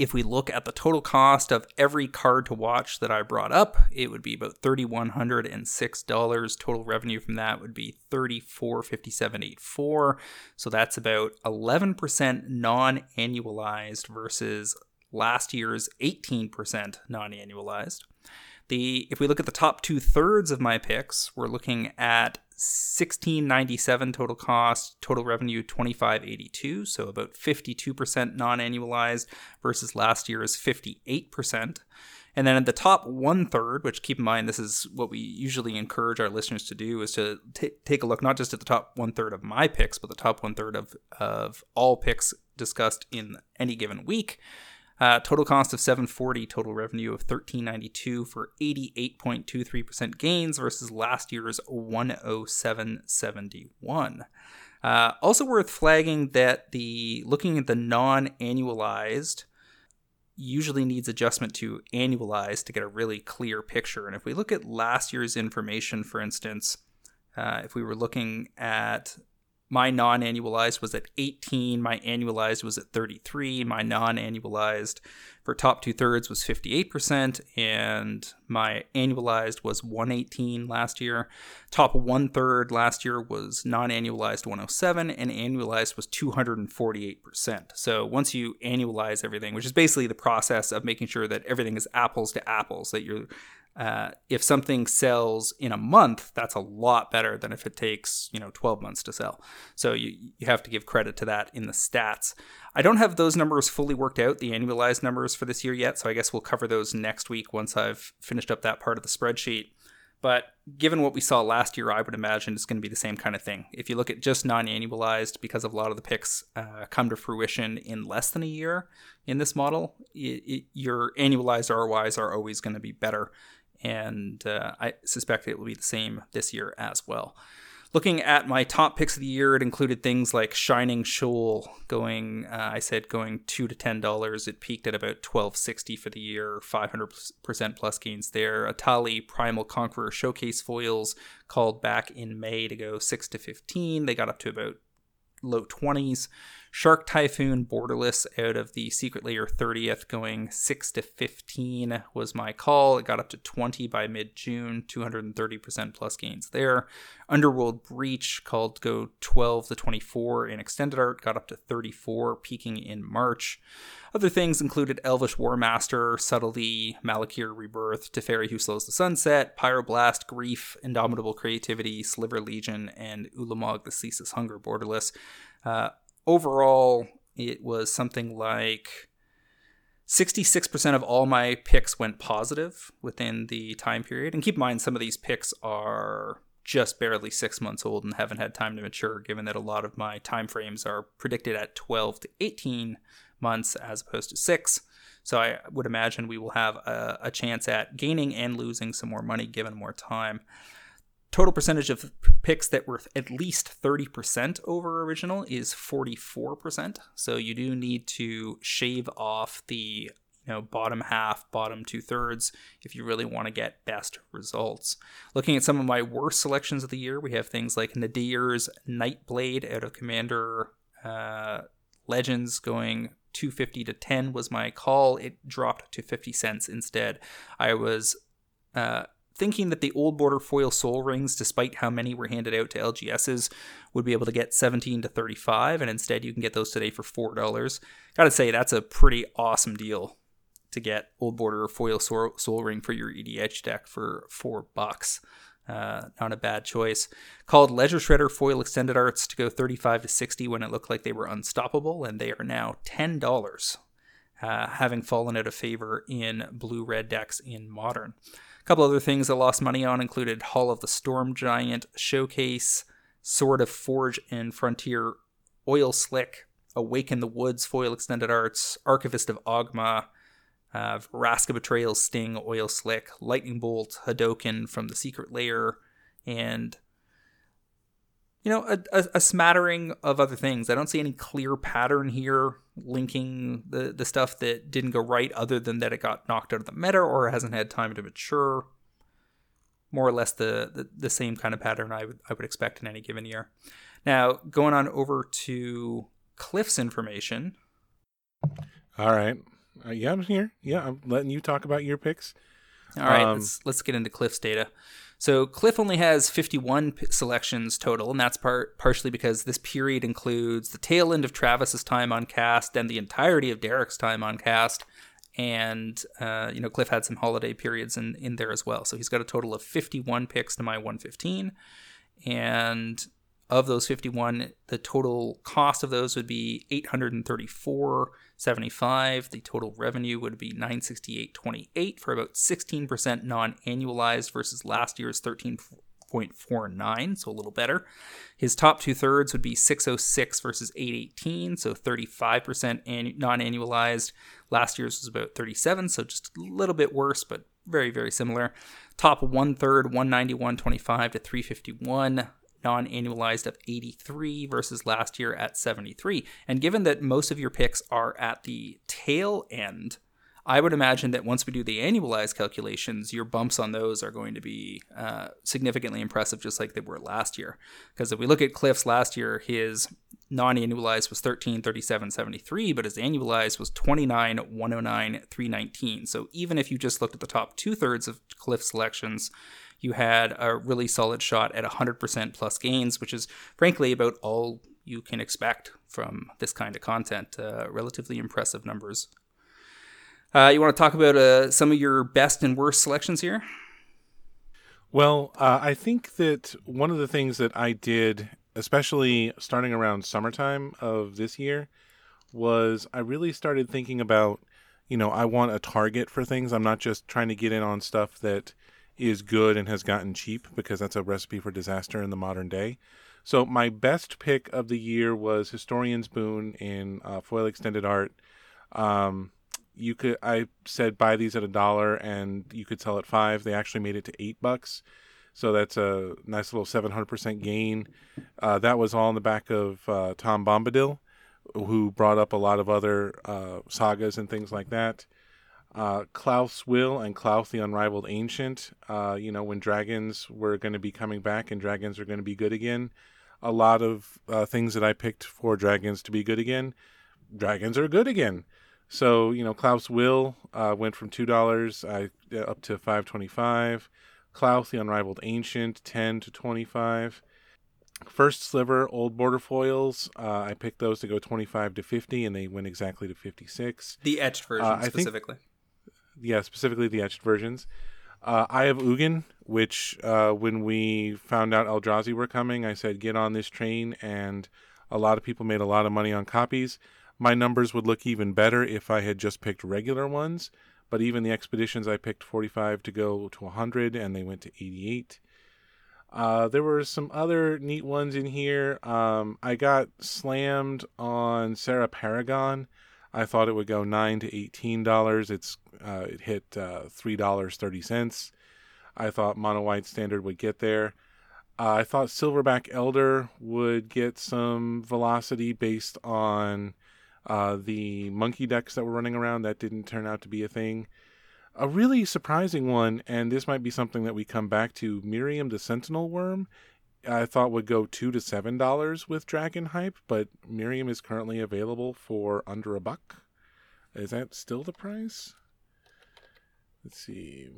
Speaker 1: If we look at the total cost of every card to watch that I brought up, it would be about $3,106. Total revenue from that would be $3457.84. So that's about 11% non annualized versus last year's 18% non annualized. The, if we look at the top two thirds of my picks, we're looking at 1697 total cost, total revenue 2582, so about 52% non-annualized versus last year's 58%. And then at the top one third, which keep in mind this is what we usually encourage our listeners to do, is to t- take a look not just at the top one third of my picks, but the top one third of of all picks discussed in any given week. Uh, total cost of 740, total revenue of 1392 for 88.23% gains versus last year's 10771. Uh, also worth flagging that the looking at the non-annualized usually needs adjustment to annualized to get a really clear picture. And if we look at last year's information, for instance, uh, if we were looking at my non annualized was at 18. My annualized was at 33. My non annualized for top two thirds was 58%. And my annualized was 118 last year. Top one third last year was non annualized 107. And annualized was 248%. So once you annualize everything, which is basically the process of making sure that everything is apples to apples, that you're uh, if something sells in a month, that's a lot better than if it takes you know 12 months to sell. So you you have to give credit to that in the stats. I don't have those numbers fully worked out, the annualized numbers for this year yet. So I guess we'll cover those next week once I've finished up that part of the spreadsheet. But given what we saw last year, I would imagine it's going to be the same kind of thing. If you look at just non annualized, because a lot of the picks uh, come to fruition in less than a year in this model, it, it, your annualized ROIs are always going to be better and uh, I suspect it will be the same this year as well. Looking at my top picks of the year, it included things like Shining Shoal going, uh, I said going two to ten dollars. It peaked at about twelve sixty for the year, five hundred percent plus gains there. Etali Primal Conqueror Showcase foils called back in May to go six to fifteen. They got up to about low 20s. Shark Typhoon Borderless out of the Secret Lair 30th, going 6 to 15 was my call. It got up to 20 by mid June, 230% plus gains there. Underworld Breach called go 12 to 24 in extended art, got up to 34, peaking in March. Other things included Elvish Warmaster, Subtlety, Malakir Rebirth, Teferi Who Slows the Sunset, Pyroblast, Grief, Indomitable Creativity, Sliver Legion, and Ulamog the Ceaseless Hunger Borderless. Uh, overall, it was something like 66% of all my picks went positive within the time period. And keep in mind, some of these picks are just barely six months old and haven't had time to mature, given that a lot of my time frames are predicted at 12 to 18 months as opposed to six. So I would imagine we will have a, a chance at gaining and losing some more money given more time total percentage of picks that were at least 30% over original is 44%. So you do need to shave off the you know bottom half, bottom two thirds if you really want to get best results. Looking at some of my worst selections of the year, we have things like Nadier's Nightblade out of Commander uh, Legends going 250 to 10 was my call. It dropped to 50 cents instead. I was uh, thinking that the old border foil Sol Rings, despite how many were handed out to LGSs, would be able to get 17 to 35, and instead you can get those today for $4. Gotta say, that's a pretty awesome deal to get old border foil Sol Ring for your EDH deck for four bucks. Uh, not a bad choice. Called Ledger Shredder Foil Extended Arts to go 35 to 60 when it looked like they were unstoppable, and they are now $10, uh, having fallen out of favor in blue red decks in Modern. Couple other things I lost money on included Hall of the Storm Giant Showcase, Sword of Forge and Frontier Oil Slick, Awaken the Woods Foil Extended Arts, Archivist of Oghma, uh, Betrayal Sting Oil Slick, Lightning Bolt Hadoken from the Secret Lair, and you know, a, a, a, smattering of other things. I don't see any clear pattern here linking the, the stuff that didn't go right, other than that it got knocked out of the meta or hasn't had time to mature. More or less the, the, the same kind of pattern I would I would expect in any given year. Now going on over to Cliff's information.
Speaker 2: All right, uh, yeah, I'm here. Yeah, I'm letting you talk about your picks.
Speaker 1: All right, um, let's let's get into Cliff's data. So Cliff only has 51 p- selections total, and that's part partially because this period includes the tail end of Travis's time on cast and the entirety of Derek's time on cast. And uh, you know, Cliff had some holiday periods in, in there as well. So he's got a total of 51 picks to my 115. And of those 51, the total cost of those would be 834.75. The total revenue would be 968.28 for about 16% non-annualized versus last year's 13.49, so a little better. His top two thirds would be 606 versus 818, so 35% non-annualized. Last year's was about 37, so just a little bit worse, but very very similar. Top one third 191.25 to 351 non annualized of 83 versus last year at 73. And given that most of your picks are at the tail end, I would imagine that once we do the annualized calculations, your bumps on those are going to be uh, significantly impressive, just like they were last year. Because if we look at Cliff's last year, his non-annualized was 13 37 73 but his annualized was 29 109 319 so even if you just looked at the top two-thirds of cliff selections you had a really solid shot at 100% plus gains which is frankly about all you can expect from this kind of content. Uh, relatively impressive numbers. Uh, you want to talk about uh, some of your best and worst selections here?
Speaker 2: Well, uh, I think that one of the things that I did especially starting around summertime of this year, was I really started thinking about, you know, I want a target for things. I'm not just trying to get in on stuff that is good and has gotten cheap because that's a recipe for disaster in the modern day. So my best pick of the year was Historian's Boon in uh, foil extended art. Um, you could I said buy these at a dollar and you could sell at five. They actually made it to eight bucks. So that's a nice little 700% gain. Uh, that was all in the back of uh, Tom Bombadil, who brought up a lot of other uh, sagas and things like that. Uh, Klauth's Will and Klauth the Unrivaled Ancient, uh, you know, when dragons were going to be coming back and dragons are going to be good again. A lot of uh, things that I picked for dragons to be good again, dragons are good again. So, you know, Klauth's Will went from $2 I, up to 525 Klauth, the Unrivaled Ancient, 10 to 25. First Sliver, Old Border Foils. Uh, I picked those to go 25 to 50, and they went exactly to 56.
Speaker 1: The etched version, uh, specifically.
Speaker 2: Think, yeah, specifically the etched versions. Uh, Eye of Ugin, which uh, when we found out Eldrazi were coming, I said, get on this train, and a lot of people made a lot of money on copies. My numbers would look even better if I had just picked regular ones but even the expeditions I picked 45 to go to 100 and they went to 88. Uh, there were some other neat ones in here. Um, I got slammed on Serra Paragon. I thought it would go nine to eighteen dollars. It's uh, it hit uh, three dollars thirty cents. I thought Mono White Standard would get there. Uh, I thought Silverback Elder would get some velocity based on uh, the monkey decks that were running around that didn't turn out to be a thing. A really surprising one, and this might be something that we come back to. Miirym the Sentinel Wyrm, I thought would go two to seven dollars with Dragon Hype, but Miirym is currently available for under a buck. Is that still the price? Let's see.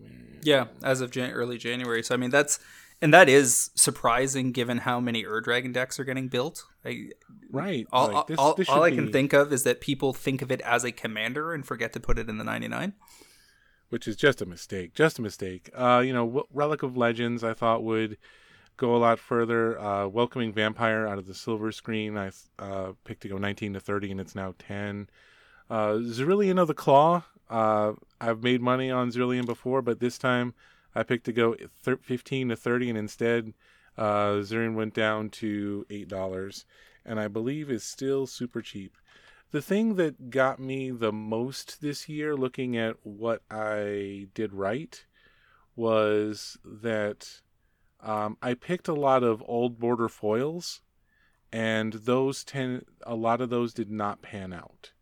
Speaker 1: Yeah, as of Jan- early January. So I mean, that's and that is surprising given how many Ur Dragon decks are getting built. I,
Speaker 2: right.
Speaker 1: All, like, this, all, this all I can be... think of is that people think of it as a commander and forget to put it in the 99.
Speaker 2: Which is just a mistake. Just a mistake. Uh, you know, Relic of Legends, I thought would go a lot further. Uh, Welcoming Vampire out of the silver screen, I uh, picked to go 19 to 30, and it's now 10. Uh, Zirilan of the Claw, uh, I've made money on Zirilan before, but this time I picked to go 15 to 30, and instead, uh, Zirilan went down to $8, and I believe is still super cheap. The thing that got me the most this year, looking at what I did right, was that um, I picked a lot of old border foils, and those ten, a lot of those did not pan out.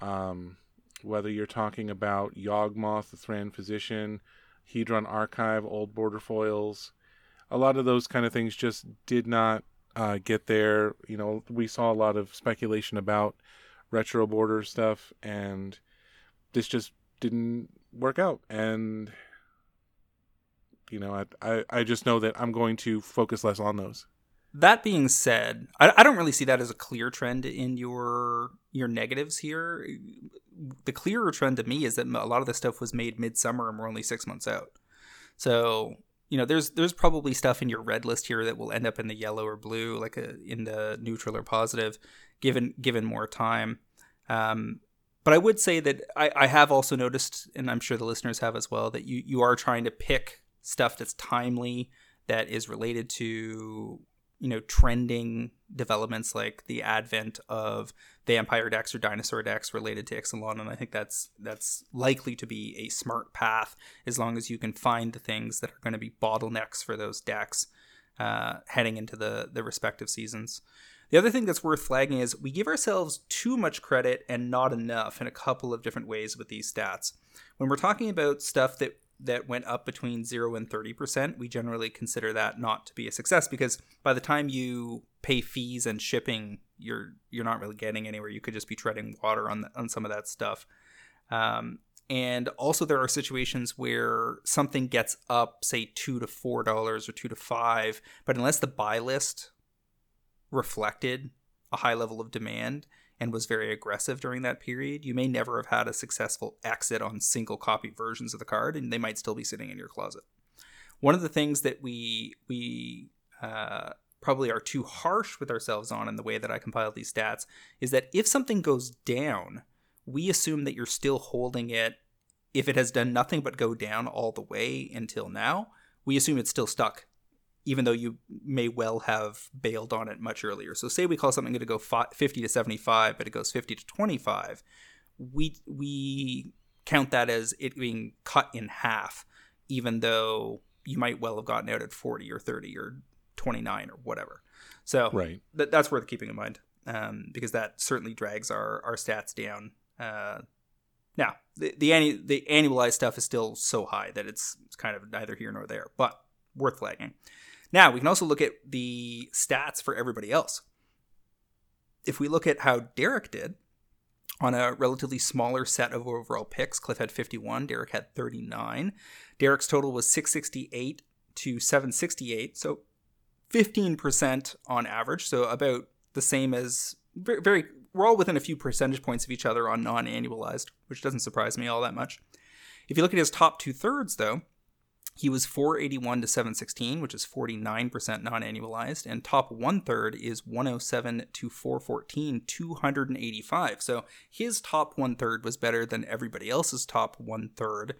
Speaker 2: Um, whether you're talking about Yawgmoth, the Thran Physician, Hedron Archive, old border foils. A lot of those kind of things just did not uh, get there. You know, we saw a lot of speculation about retro border stuff, and this just didn't work out. And you know, I, I, I just know that I'm going to focus less on those.
Speaker 1: That being said, I, I don't really see that as a clear trend in your your negatives here the clearer trend to me is that a lot of the stuff was made midsummer and we're only six months out. So you know, there's there's probably stuff in your red list here that will end up in the yellow or blue, like a, in the neutral or positive, given given more time. Um, but I would say that I, I have also noticed, and I'm sure the listeners have as well, that you you are trying to pick stuff that's timely, that is related to you know trending developments like the advent of vampire decks or dinosaur decks related to Ixalan, and I think that's that's likely to be a smart path as long as you can find the things that are going to be bottlenecks for those decks uh, heading into the the respective seasons. The other thing that's worth flagging is we give ourselves too much credit and not enough in a couple of different ways with these stats. When we're talking about stuff that that went up between 0 and 30%, we generally consider that not to be a success because by the time you pay fees and shipping, you're you're not really getting anywhere. You could just be treading water on the, on some of that stuff. Um, and also there are situations where something gets up say 2 to 4 dollars or 2 to 5, but unless the buy list reflected a high level of demand and was very aggressive during that period, you may never have had a successful exit on single copy versions of the card, and they might still be sitting in your closet. One of the things that we we uh, probably are too harsh with ourselves on in the way that I compile these stats is that if something goes down, we assume that you're still holding it. If it has done nothing but go down all the way until now, we assume it's still stuck even though you may well have bailed on it much earlier. So say we call something going to go 50 to 75, but it goes 50 to 25, we we count that as it being cut in half, even though you might well have gotten out at 40 or 30 or 29 or whatever. So
Speaker 2: right.
Speaker 1: Th- that's worth keeping in mind um, because that certainly drags our, our stats down. Uh, now, the the, annu- the annualized stuff is still so high that it's, it's kind of neither here nor there, but worth flagging. Now, we can also look at the stats for everybody else. If we look at how Derek did on a relatively smaller set of overall picks, Cliff had 51, Derek had 39. Derek's total was 668 to 768, so 15% on average, so about the same as very, very we're all within a few percentage points of each other on non-annualized, which doesn't surprise me all that much. If you look at his top two thirds, though, he was 481 to 716, which is 49% non annualized, and top one third is 107 to 414, 285. So his top one third was better than everybody else's top one third,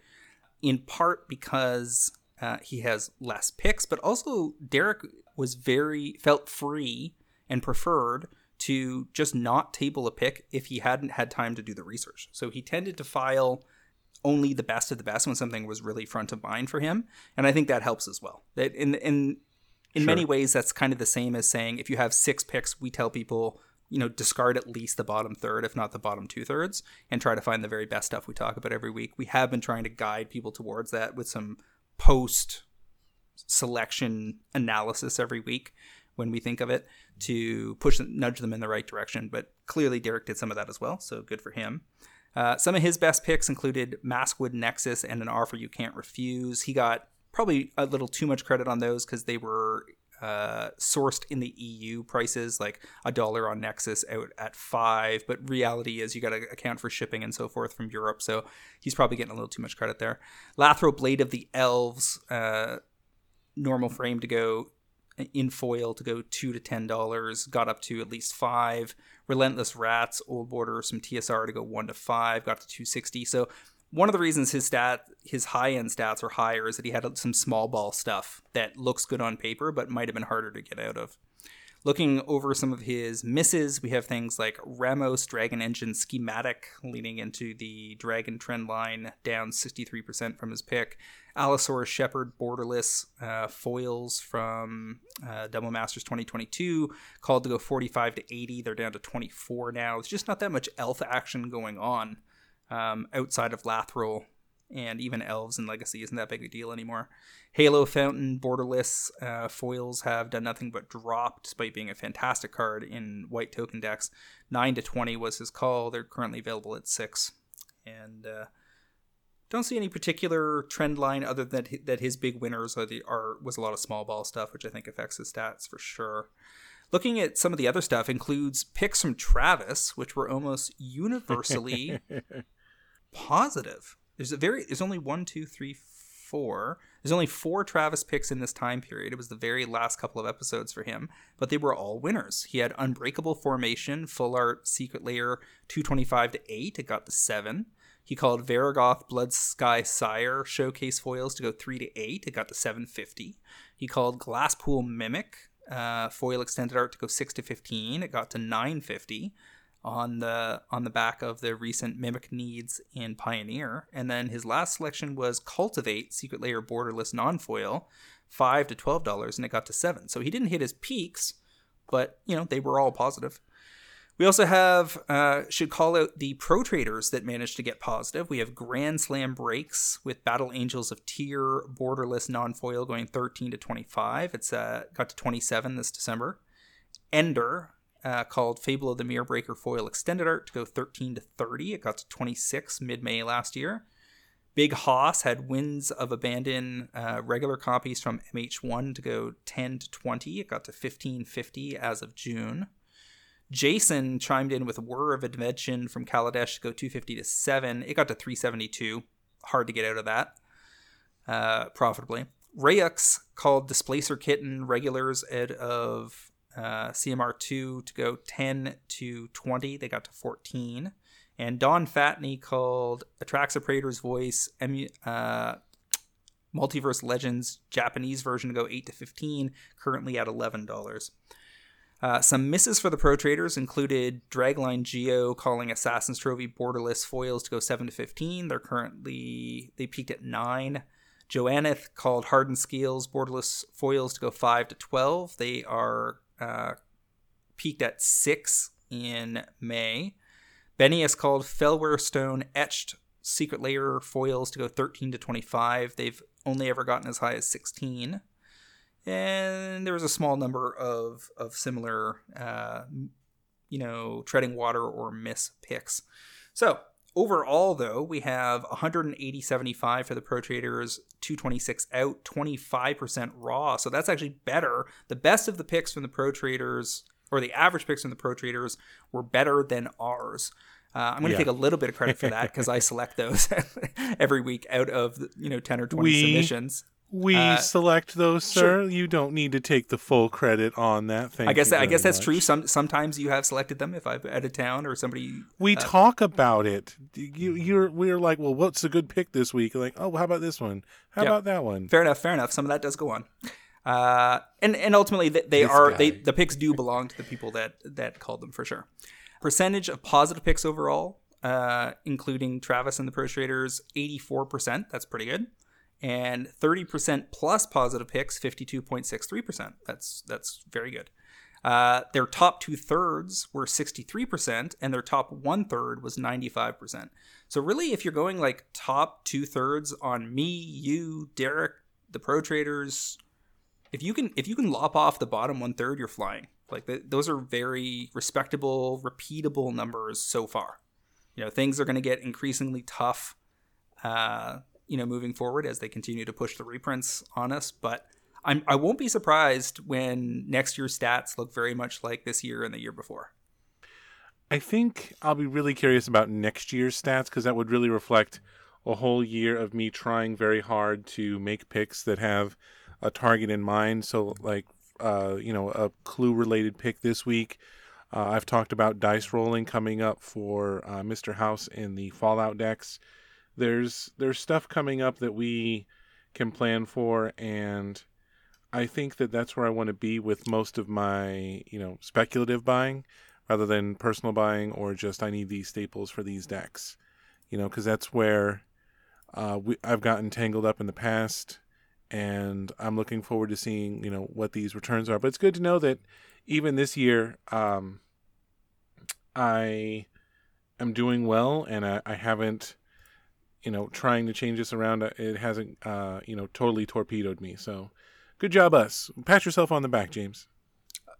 Speaker 1: in part because uh, he has less picks, but also Derek was very felt free and preferred to just not table a pick if he hadn't had time to do the research. So he tended to file only the best of the best when something was really front of mind for him, and I think that helps as well. That in in in sure. many ways, that's kind of the same as saying if you have six picks, we tell people you know discard at least the bottom third, if not the bottom two thirds, and try to find the very best stuff we talk about every week. We have been trying to guide people towards that with some post selection analysis every week when we think of it to push nudge them in the right direction. But clearly, Derek did some of that as well, so good for him. Uh, some of his best picks included Maskwood Nexus and an offer you can't refuse. He got probably a little too much credit on those because they were uh, sourced in the EU prices, like a dollar on Nexus out at five. But reality is you got to account for shipping and so forth from Europe. So he's probably getting a little too much credit there. Lathril Blade of the Elves, uh, normal frame to go in foil to go two to ten dollars, got up to at least five. Relentless Rats, Old Border, some TSR to go one to five, got to two sixty. So one of the reasons his stat, his high end stats are higher, is that he had some small ball stuff that looks good on paper, but might have been harder to get out of. Looking over some of his misses, we have things like Ramos Dragon Engine Schematic leading into the Dragon trend line, down 63% from his pick. Allosaurus Shepherd Borderless uh, foils from uh, Double Masters 2022, called to go 45 to 80. They're down to 24 now. It's just not that much elf action going on um, outside of Lathril and even elves and legacy isn't that big a deal anymore. Halo Fountain borderless uh, foils have done nothing but drop, despite being a fantastic card in white token decks. Nine to twenty was his call. They're currently available at six, and uh, don't see any particular trend line other than that his big winners are the are was a lot of small ball stuff, which I think affects his stats for sure. Looking at some of the other stuff includes picks from Travis, which were almost universally positive. There's a very there's only one, two, three, four. There's only four Travis picks in this time period. It was the very last couple of episodes for him, but they were all winners. He had Unbreakable Formation, Full Art, Secret Lair, 225 to 8. It got to 7. He called Varragoth Blood Sky Sire showcase foils to go 3 to 8. It got to 750. He called Glasspool Mimic uh, foil extended art to go 6 to 15. It got to 950 on the on the back of the recent Mimic Needs in Pioneer. And then his last selection was Cultivate Secret Lair Borderless Non-Foil, five to twelve dollars, and it got to seven. So he didn't hit his peaks, but you know they were all positive. We also have uh, should call out the pro traders that managed to get positive. We have Grand Slam breaks with Battle Angels of Tyr borderless non foil going 13 to 25. It's uh, got to 27 this December. Ender uh, called Fable of the Mirror Breaker foil extended art to go 13 to 30. It got to 26 mid May last year. Big Hoss had Winds of Abandon uh, regular copies from MH1 to go 10 to 20. It got to 1550 as of June. Jason chimed in with Whir of Invention from Kaladesh to go 250 to 7. It got to 372. Hard to get out of that uh, profitably. Rayux called Displacer Kitten regulars out of uh, CMR2 to go 10 to 20. They got to 14. And Don Fatney called Atraxa Praetor's Voice emu- uh, Multiverse Legends Japanese version to go 8 to 15, currently at $11. Uh, some misses for the pro traders included Dragline Geo calling Assassin's Trophy borderless foils to go 7 to 15. They're currently, they peaked at 9. Joanneth called Hardened Scales borderless foils to go 5 to 12. They are uh, peaked at 6 in May. Benny has called Fellwar Stone etched secret lair foils to go 13 to 25. They've only ever gotten as high as 16 and there was a small number of of similar, uh, you know, treading water or miss picks. So overall, though, we have 180.75 for the Pro Traders, 226 out, 25% raw. So that's actually better. The best of the picks from the Pro Traders, or the average picks from the Pro Traders, were better than ours. Uh, I'm going to yeah. take a little bit of credit for that because I select those every week out of you know 10 or 20 we, submissions.
Speaker 2: We uh, select those, sir. Sure. You don't need to take the full credit on that. Thank
Speaker 1: I guess
Speaker 2: I
Speaker 1: guess that's
Speaker 2: much.
Speaker 1: true. Some sometimes you have selected them if I'm out of town or somebody.
Speaker 2: We uh, talk about it. You you're we're like, well, what's a good pick this week? Like, oh, how about this one? How about that one?
Speaker 1: Fair enough. Fair enough. Some of that does go on. Uh, and and ultimately they, they are guy. they the picks do belong to the people that that called them for sure. Percentage of positive picks overall, uh, including Travis and the Pro Traders, eighty four percent. That's pretty good and 30% plus positive picks, 52.63%. That's that's very good. Uh, their top two thirds were 63%, and their top one third was 95%. So really, if you're going like top two thirds on me, you, Derek, the pro traders, if you can if you can lop off the bottom one third, you're flying. Like the, those are very respectable, repeatable numbers so far. You know, things are going to get increasingly tough. Uh, you know, moving forward as they continue to push the reprints on us. But I'm, I won't be surprised when next year's stats look very much like this year and the year before.
Speaker 2: I think I'll be really curious about next year's stats because that would really reflect a whole year of me trying very hard to make picks that have a target in mind. So, like, uh, you know, a clue related pick this week. Uh, I've talked about dice rolling coming up for uh, Mr. House in the Fallout decks there's there's stuff coming up that we can plan for and I think that that's where I want to be with most of my, you know, speculative buying rather than personal buying or just I need these staples for these decks. You know, cuz that's where uh, we, I've gotten tangled up in the past and I'm looking forward to seeing, you know, what these returns are. But it's good to know that even this year um, I am doing well and I, I haven't you know, trying to change this around, uh, it hasn't, uh, you know, totally torpedoed me. So, good job, us. Pat yourself on the back, James.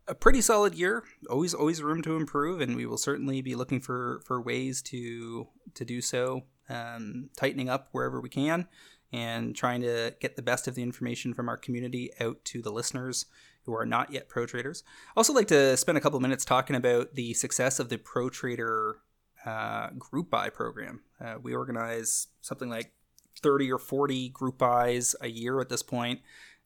Speaker 1: A pretty solid year. Always, always room to improve, and we will certainly be looking for for ways to to do so. Um, tightening up wherever we can, and trying to get the best of the information from our community out to the listeners who are not yet pro traders. Also, like to spend a couple minutes talking about the success of the pro trader uh, group buy program. Uh, we organize something like 30 or 40 group buys a year at this point.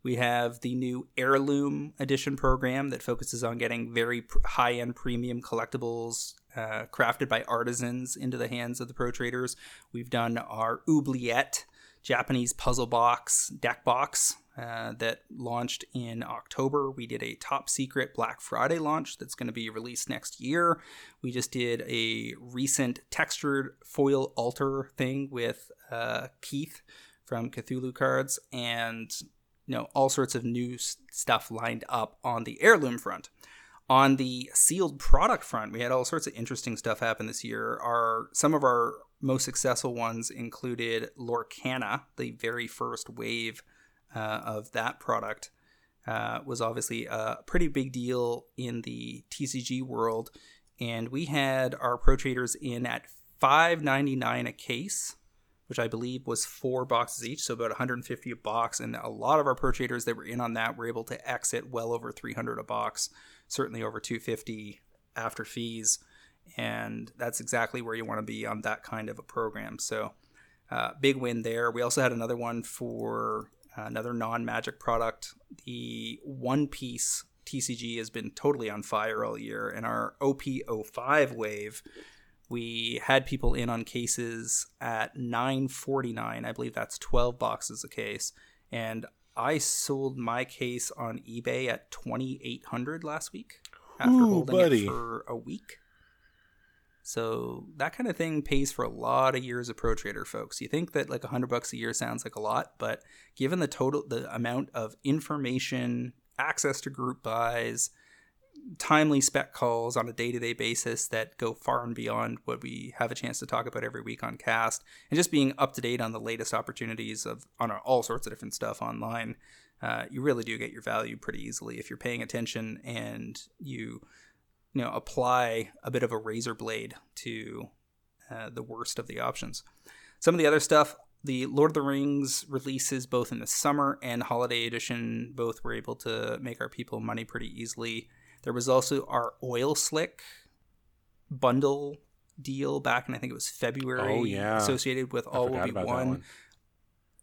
Speaker 1: We have the new Heirloom Edition program that focuses on getting very high end premium collectibles uh, crafted by artisans into the hands of the pro traders. We've done our Oubliette Japanese puzzle box deck box uh, that launched in October. We did a top secret Black Friday launch that's going to be released next year. We just did a recent textured foil altar thing with uh, Keith from Cthulhu Cards, and you know all sorts of new stuff lined up on the heirloom front. On the sealed product front, we had all sorts of interesting stuff happen this year. Our some of our most successful ones included Lorcana, the very first wave uh, of that product. Uh, was obviously a pretty big deal in the TCG world, and we had our pro traders in at 5.99 a case, which I believe was four boxes each, so about 150 a box. And a lot of our pro traders that were in on that were able to exit well over 300 a box, certainly over 250 after fees, and that's exactly where you want to be on that kind of a program. So. Uh, big win there. We also had another one for Uh, another non magic product. The One Piece TCG has been totally on fire all year, In our OP05 wave, we had people in on cases at 949. I believe that's 12 boxes a case, and I sold my case on eBay at 2800 last week after
Speaker 2: Ooh,
Speaker 1: holding
Speaker 2: buddy.
Speaker 1: it for a week. So that kind of thing pays for a lot of years of pro trader, folks. You think that like a hundred bucks a year sounds like a lot, but given the total, the amount of information, access to group buys, timely spec calls on a day-to-day basis that go far and beyond what we have a chance to talk about every week on cast and just being up to date on the latest opportunities of on all sorts of different stuff online uh, you really do get your value pretty easily if you're paying attention and you you know apply a bit of a razor blade to uh, the worst of the options some of the other stuff the lord of the rings releases both in the summer and holiday edition both were able to make our people money pretty easily there was also our oil slick bundle deal back in I think it was February.
Speaker 2: Oh, yeah.
Speaker 1: associated with
Speaker 2: I
Speaker 1: All Will Be One.
Speaker 2: one.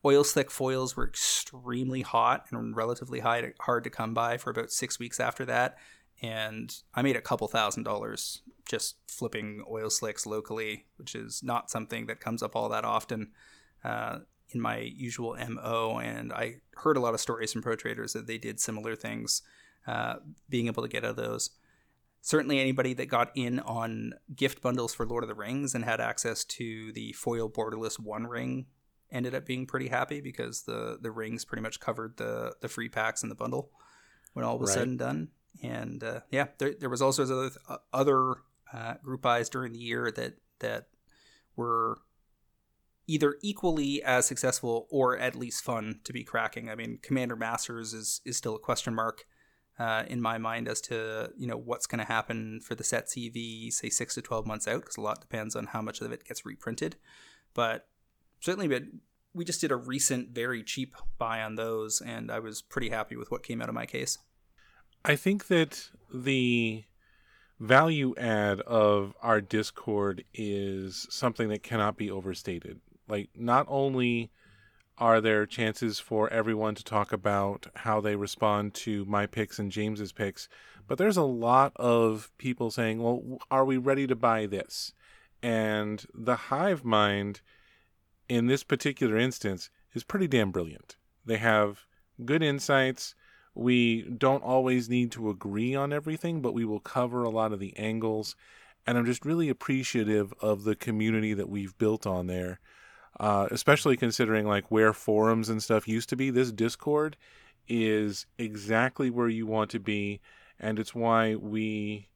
Speaker 1: Oil slick foils were extremely hot and relatively high to, hard to come by for about six weeks after that. And I made a couple thousand dollars just flipping oil slicks locally, which is not something that comes up all that often uh, in my usual MO. And I heard a lot of stories from pro traders that they did similar things, uh, being able to get out of those. Certainly, anybody that got in on gift bundles for Lord of the Rings and had access to the foil borderless One Ring ended up being pretty happy because the the rings pretty much covered the the free packs in the bundle when all was
Speaker 2: Right.
Speaker 1: said and done. And uh, yeah, there, there was also other other uh, group buys during the year that that were either equally as successful or at least fun to be cracking. I mean, Commander Masters is is still a question mark uh, in my mind as to you know what's going to happen for the set CV, say six to twelve months out, because a lot depends on how much of it gets reprinted. But certainly, but we just did a recent very cheap buy on those, and I was pretty happy with what came out of my case.
Speaker 2: I think that the value add of our Discord is something that cannot be overstated. Like, not only are there chances for everyone to talk about how they respond to my picks and James's picks, but there's a lot of people saying, well, are we ready to buy this? And the hive mind in this particular instance is pretty damn brilliant. They have good insights. We don't always need to agree on everything, but we will cover a lot of the angles. And I'm just really appreciative of the community that we've built on there, uh, especially considering like where forums and stuff used to be. This Discord is exactly where you want to be, and it's why we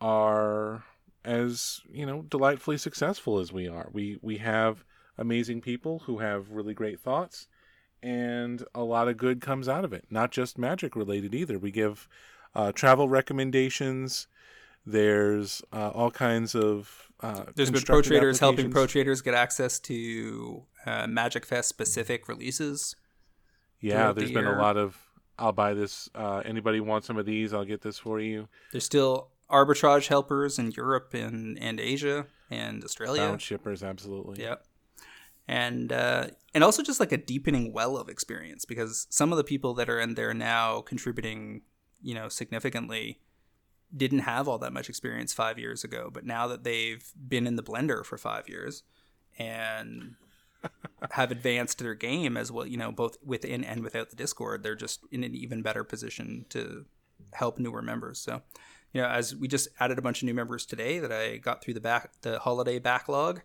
Speaker 2: are as you know delightfully successful as we are. We we have amazing people who have really great thoughts and a lot of good comes out of it. Not just magic related either. We give uh, travel recommendations. There's uh, all kinds of. Uh,
Speaker 1: There's been pro traders helping pro traders get access to uh, Magic Fest specific releases.
Speaker 2: Yeah,
Speaker 1: throughout the
Speaker 2: there's been a lot of. I'll buy this. Uh, anybody want some of these? I'll get this for you.
Speaker 1: There's still arbitrage helpers in Europe and, and Asia and Australia.
Speaker 2: Bound shippers, absolutely.
Speaker 1: Yep. And uh, and also just like a deepening well of experience because some of the people that are in there now contributing, you know, significantly didn't have all that much experience five years ago, but now that they've been in the blender for five years and have advanced their game as well, you know, both within and without the Discord, they're just in an even better position to help newer members. So, you know, as we just added a bunch of new members today that I got through the back the holiday backlog,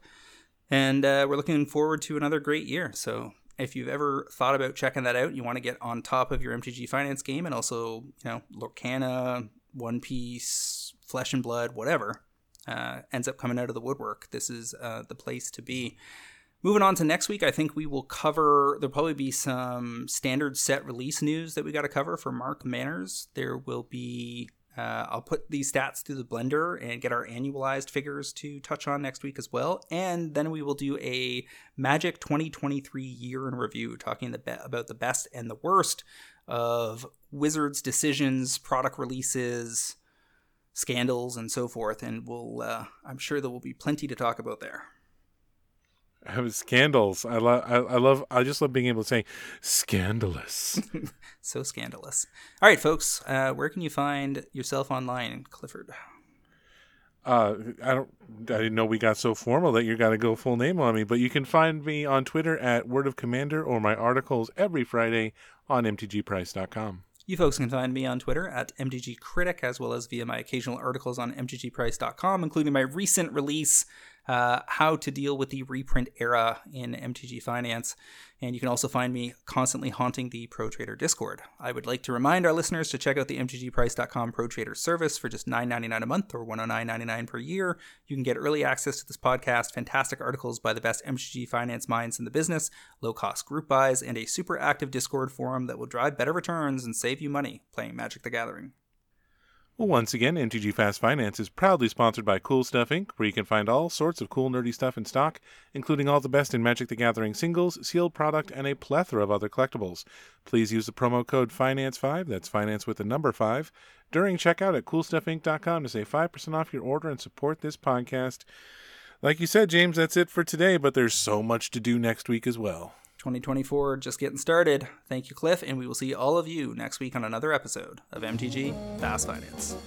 Speaker 1: and uh, we're looking forward to another great year. So, if you've ever thought about checking that out, you want to get on top of your MTG finance game, and also, you know, Lorcana, One Piece, Flesh and Blood, whatever, uh, ends up coming out of the woodwork, this is uh, the place to be. Moving on to next week, I think we will cover. There'll probably be some standard set release news that we got to cover for Mark Manners. There will be uh, I'll put these stats through the blender and get our annualized figures to touch on next week as well. And then we will do a Magic 2023 year in review, talking the be- about the best and the worst of Wizards' decisions, product releases, scandals, and so forth. And we'll, uh, I'm sure there will be plenty to talk about there.
Speaker 2: I scandals. I love. I, I love. I just love being able to say scandalous.
Speaker 1: so scandalous. All right, folks. Uh, where can you find yourself online, Clifford?
Speaker 2: Uh, I don't. I didn't know we got so formal that you got to go full name on me. But you can find me on Twitter at Word of Commander or my articles every Friday on mtgprice.com.
Speaker 1: You folks can find me on Twitter at MTGCritic as well as via my occasional articles on mtgprice.com, including my recent release uh, how to deal with the reprint era in MTG Finance. And you can also find me constantly haunting the Pro Trader Discord. I would like to remind our listeners to check out the MTGPrice.com Pro Trader service for just $9.99 a month or $109.99 per year. You can get early access to this podcast, fantastic articles by the best MTG finance minds in the business, low cost group buys, and a super active Discord forum that will drive better returns and save you money playing Magic the Gathering.
Speaker 2: Once again, MTG Fast Finance is proudly sponsored by Cool Stuff Inc., where you can find all sorts of cool, nerdy stuff in stock, including all the best in Magic the Gathering singles, sealed product, and a plethora of other collectibles. Please use the promo code FINANCE5, that's finance with the number 5, during checkout at coolstuffinc.com to save 5% off your order and support this podcast. Like you said, James, that's it for today, but there's so much to do next week as well.
Speaker 1: 2024 just getting started. Thank you, Cliff, and we will see all of you next week on another episode of MTG Fast Finance.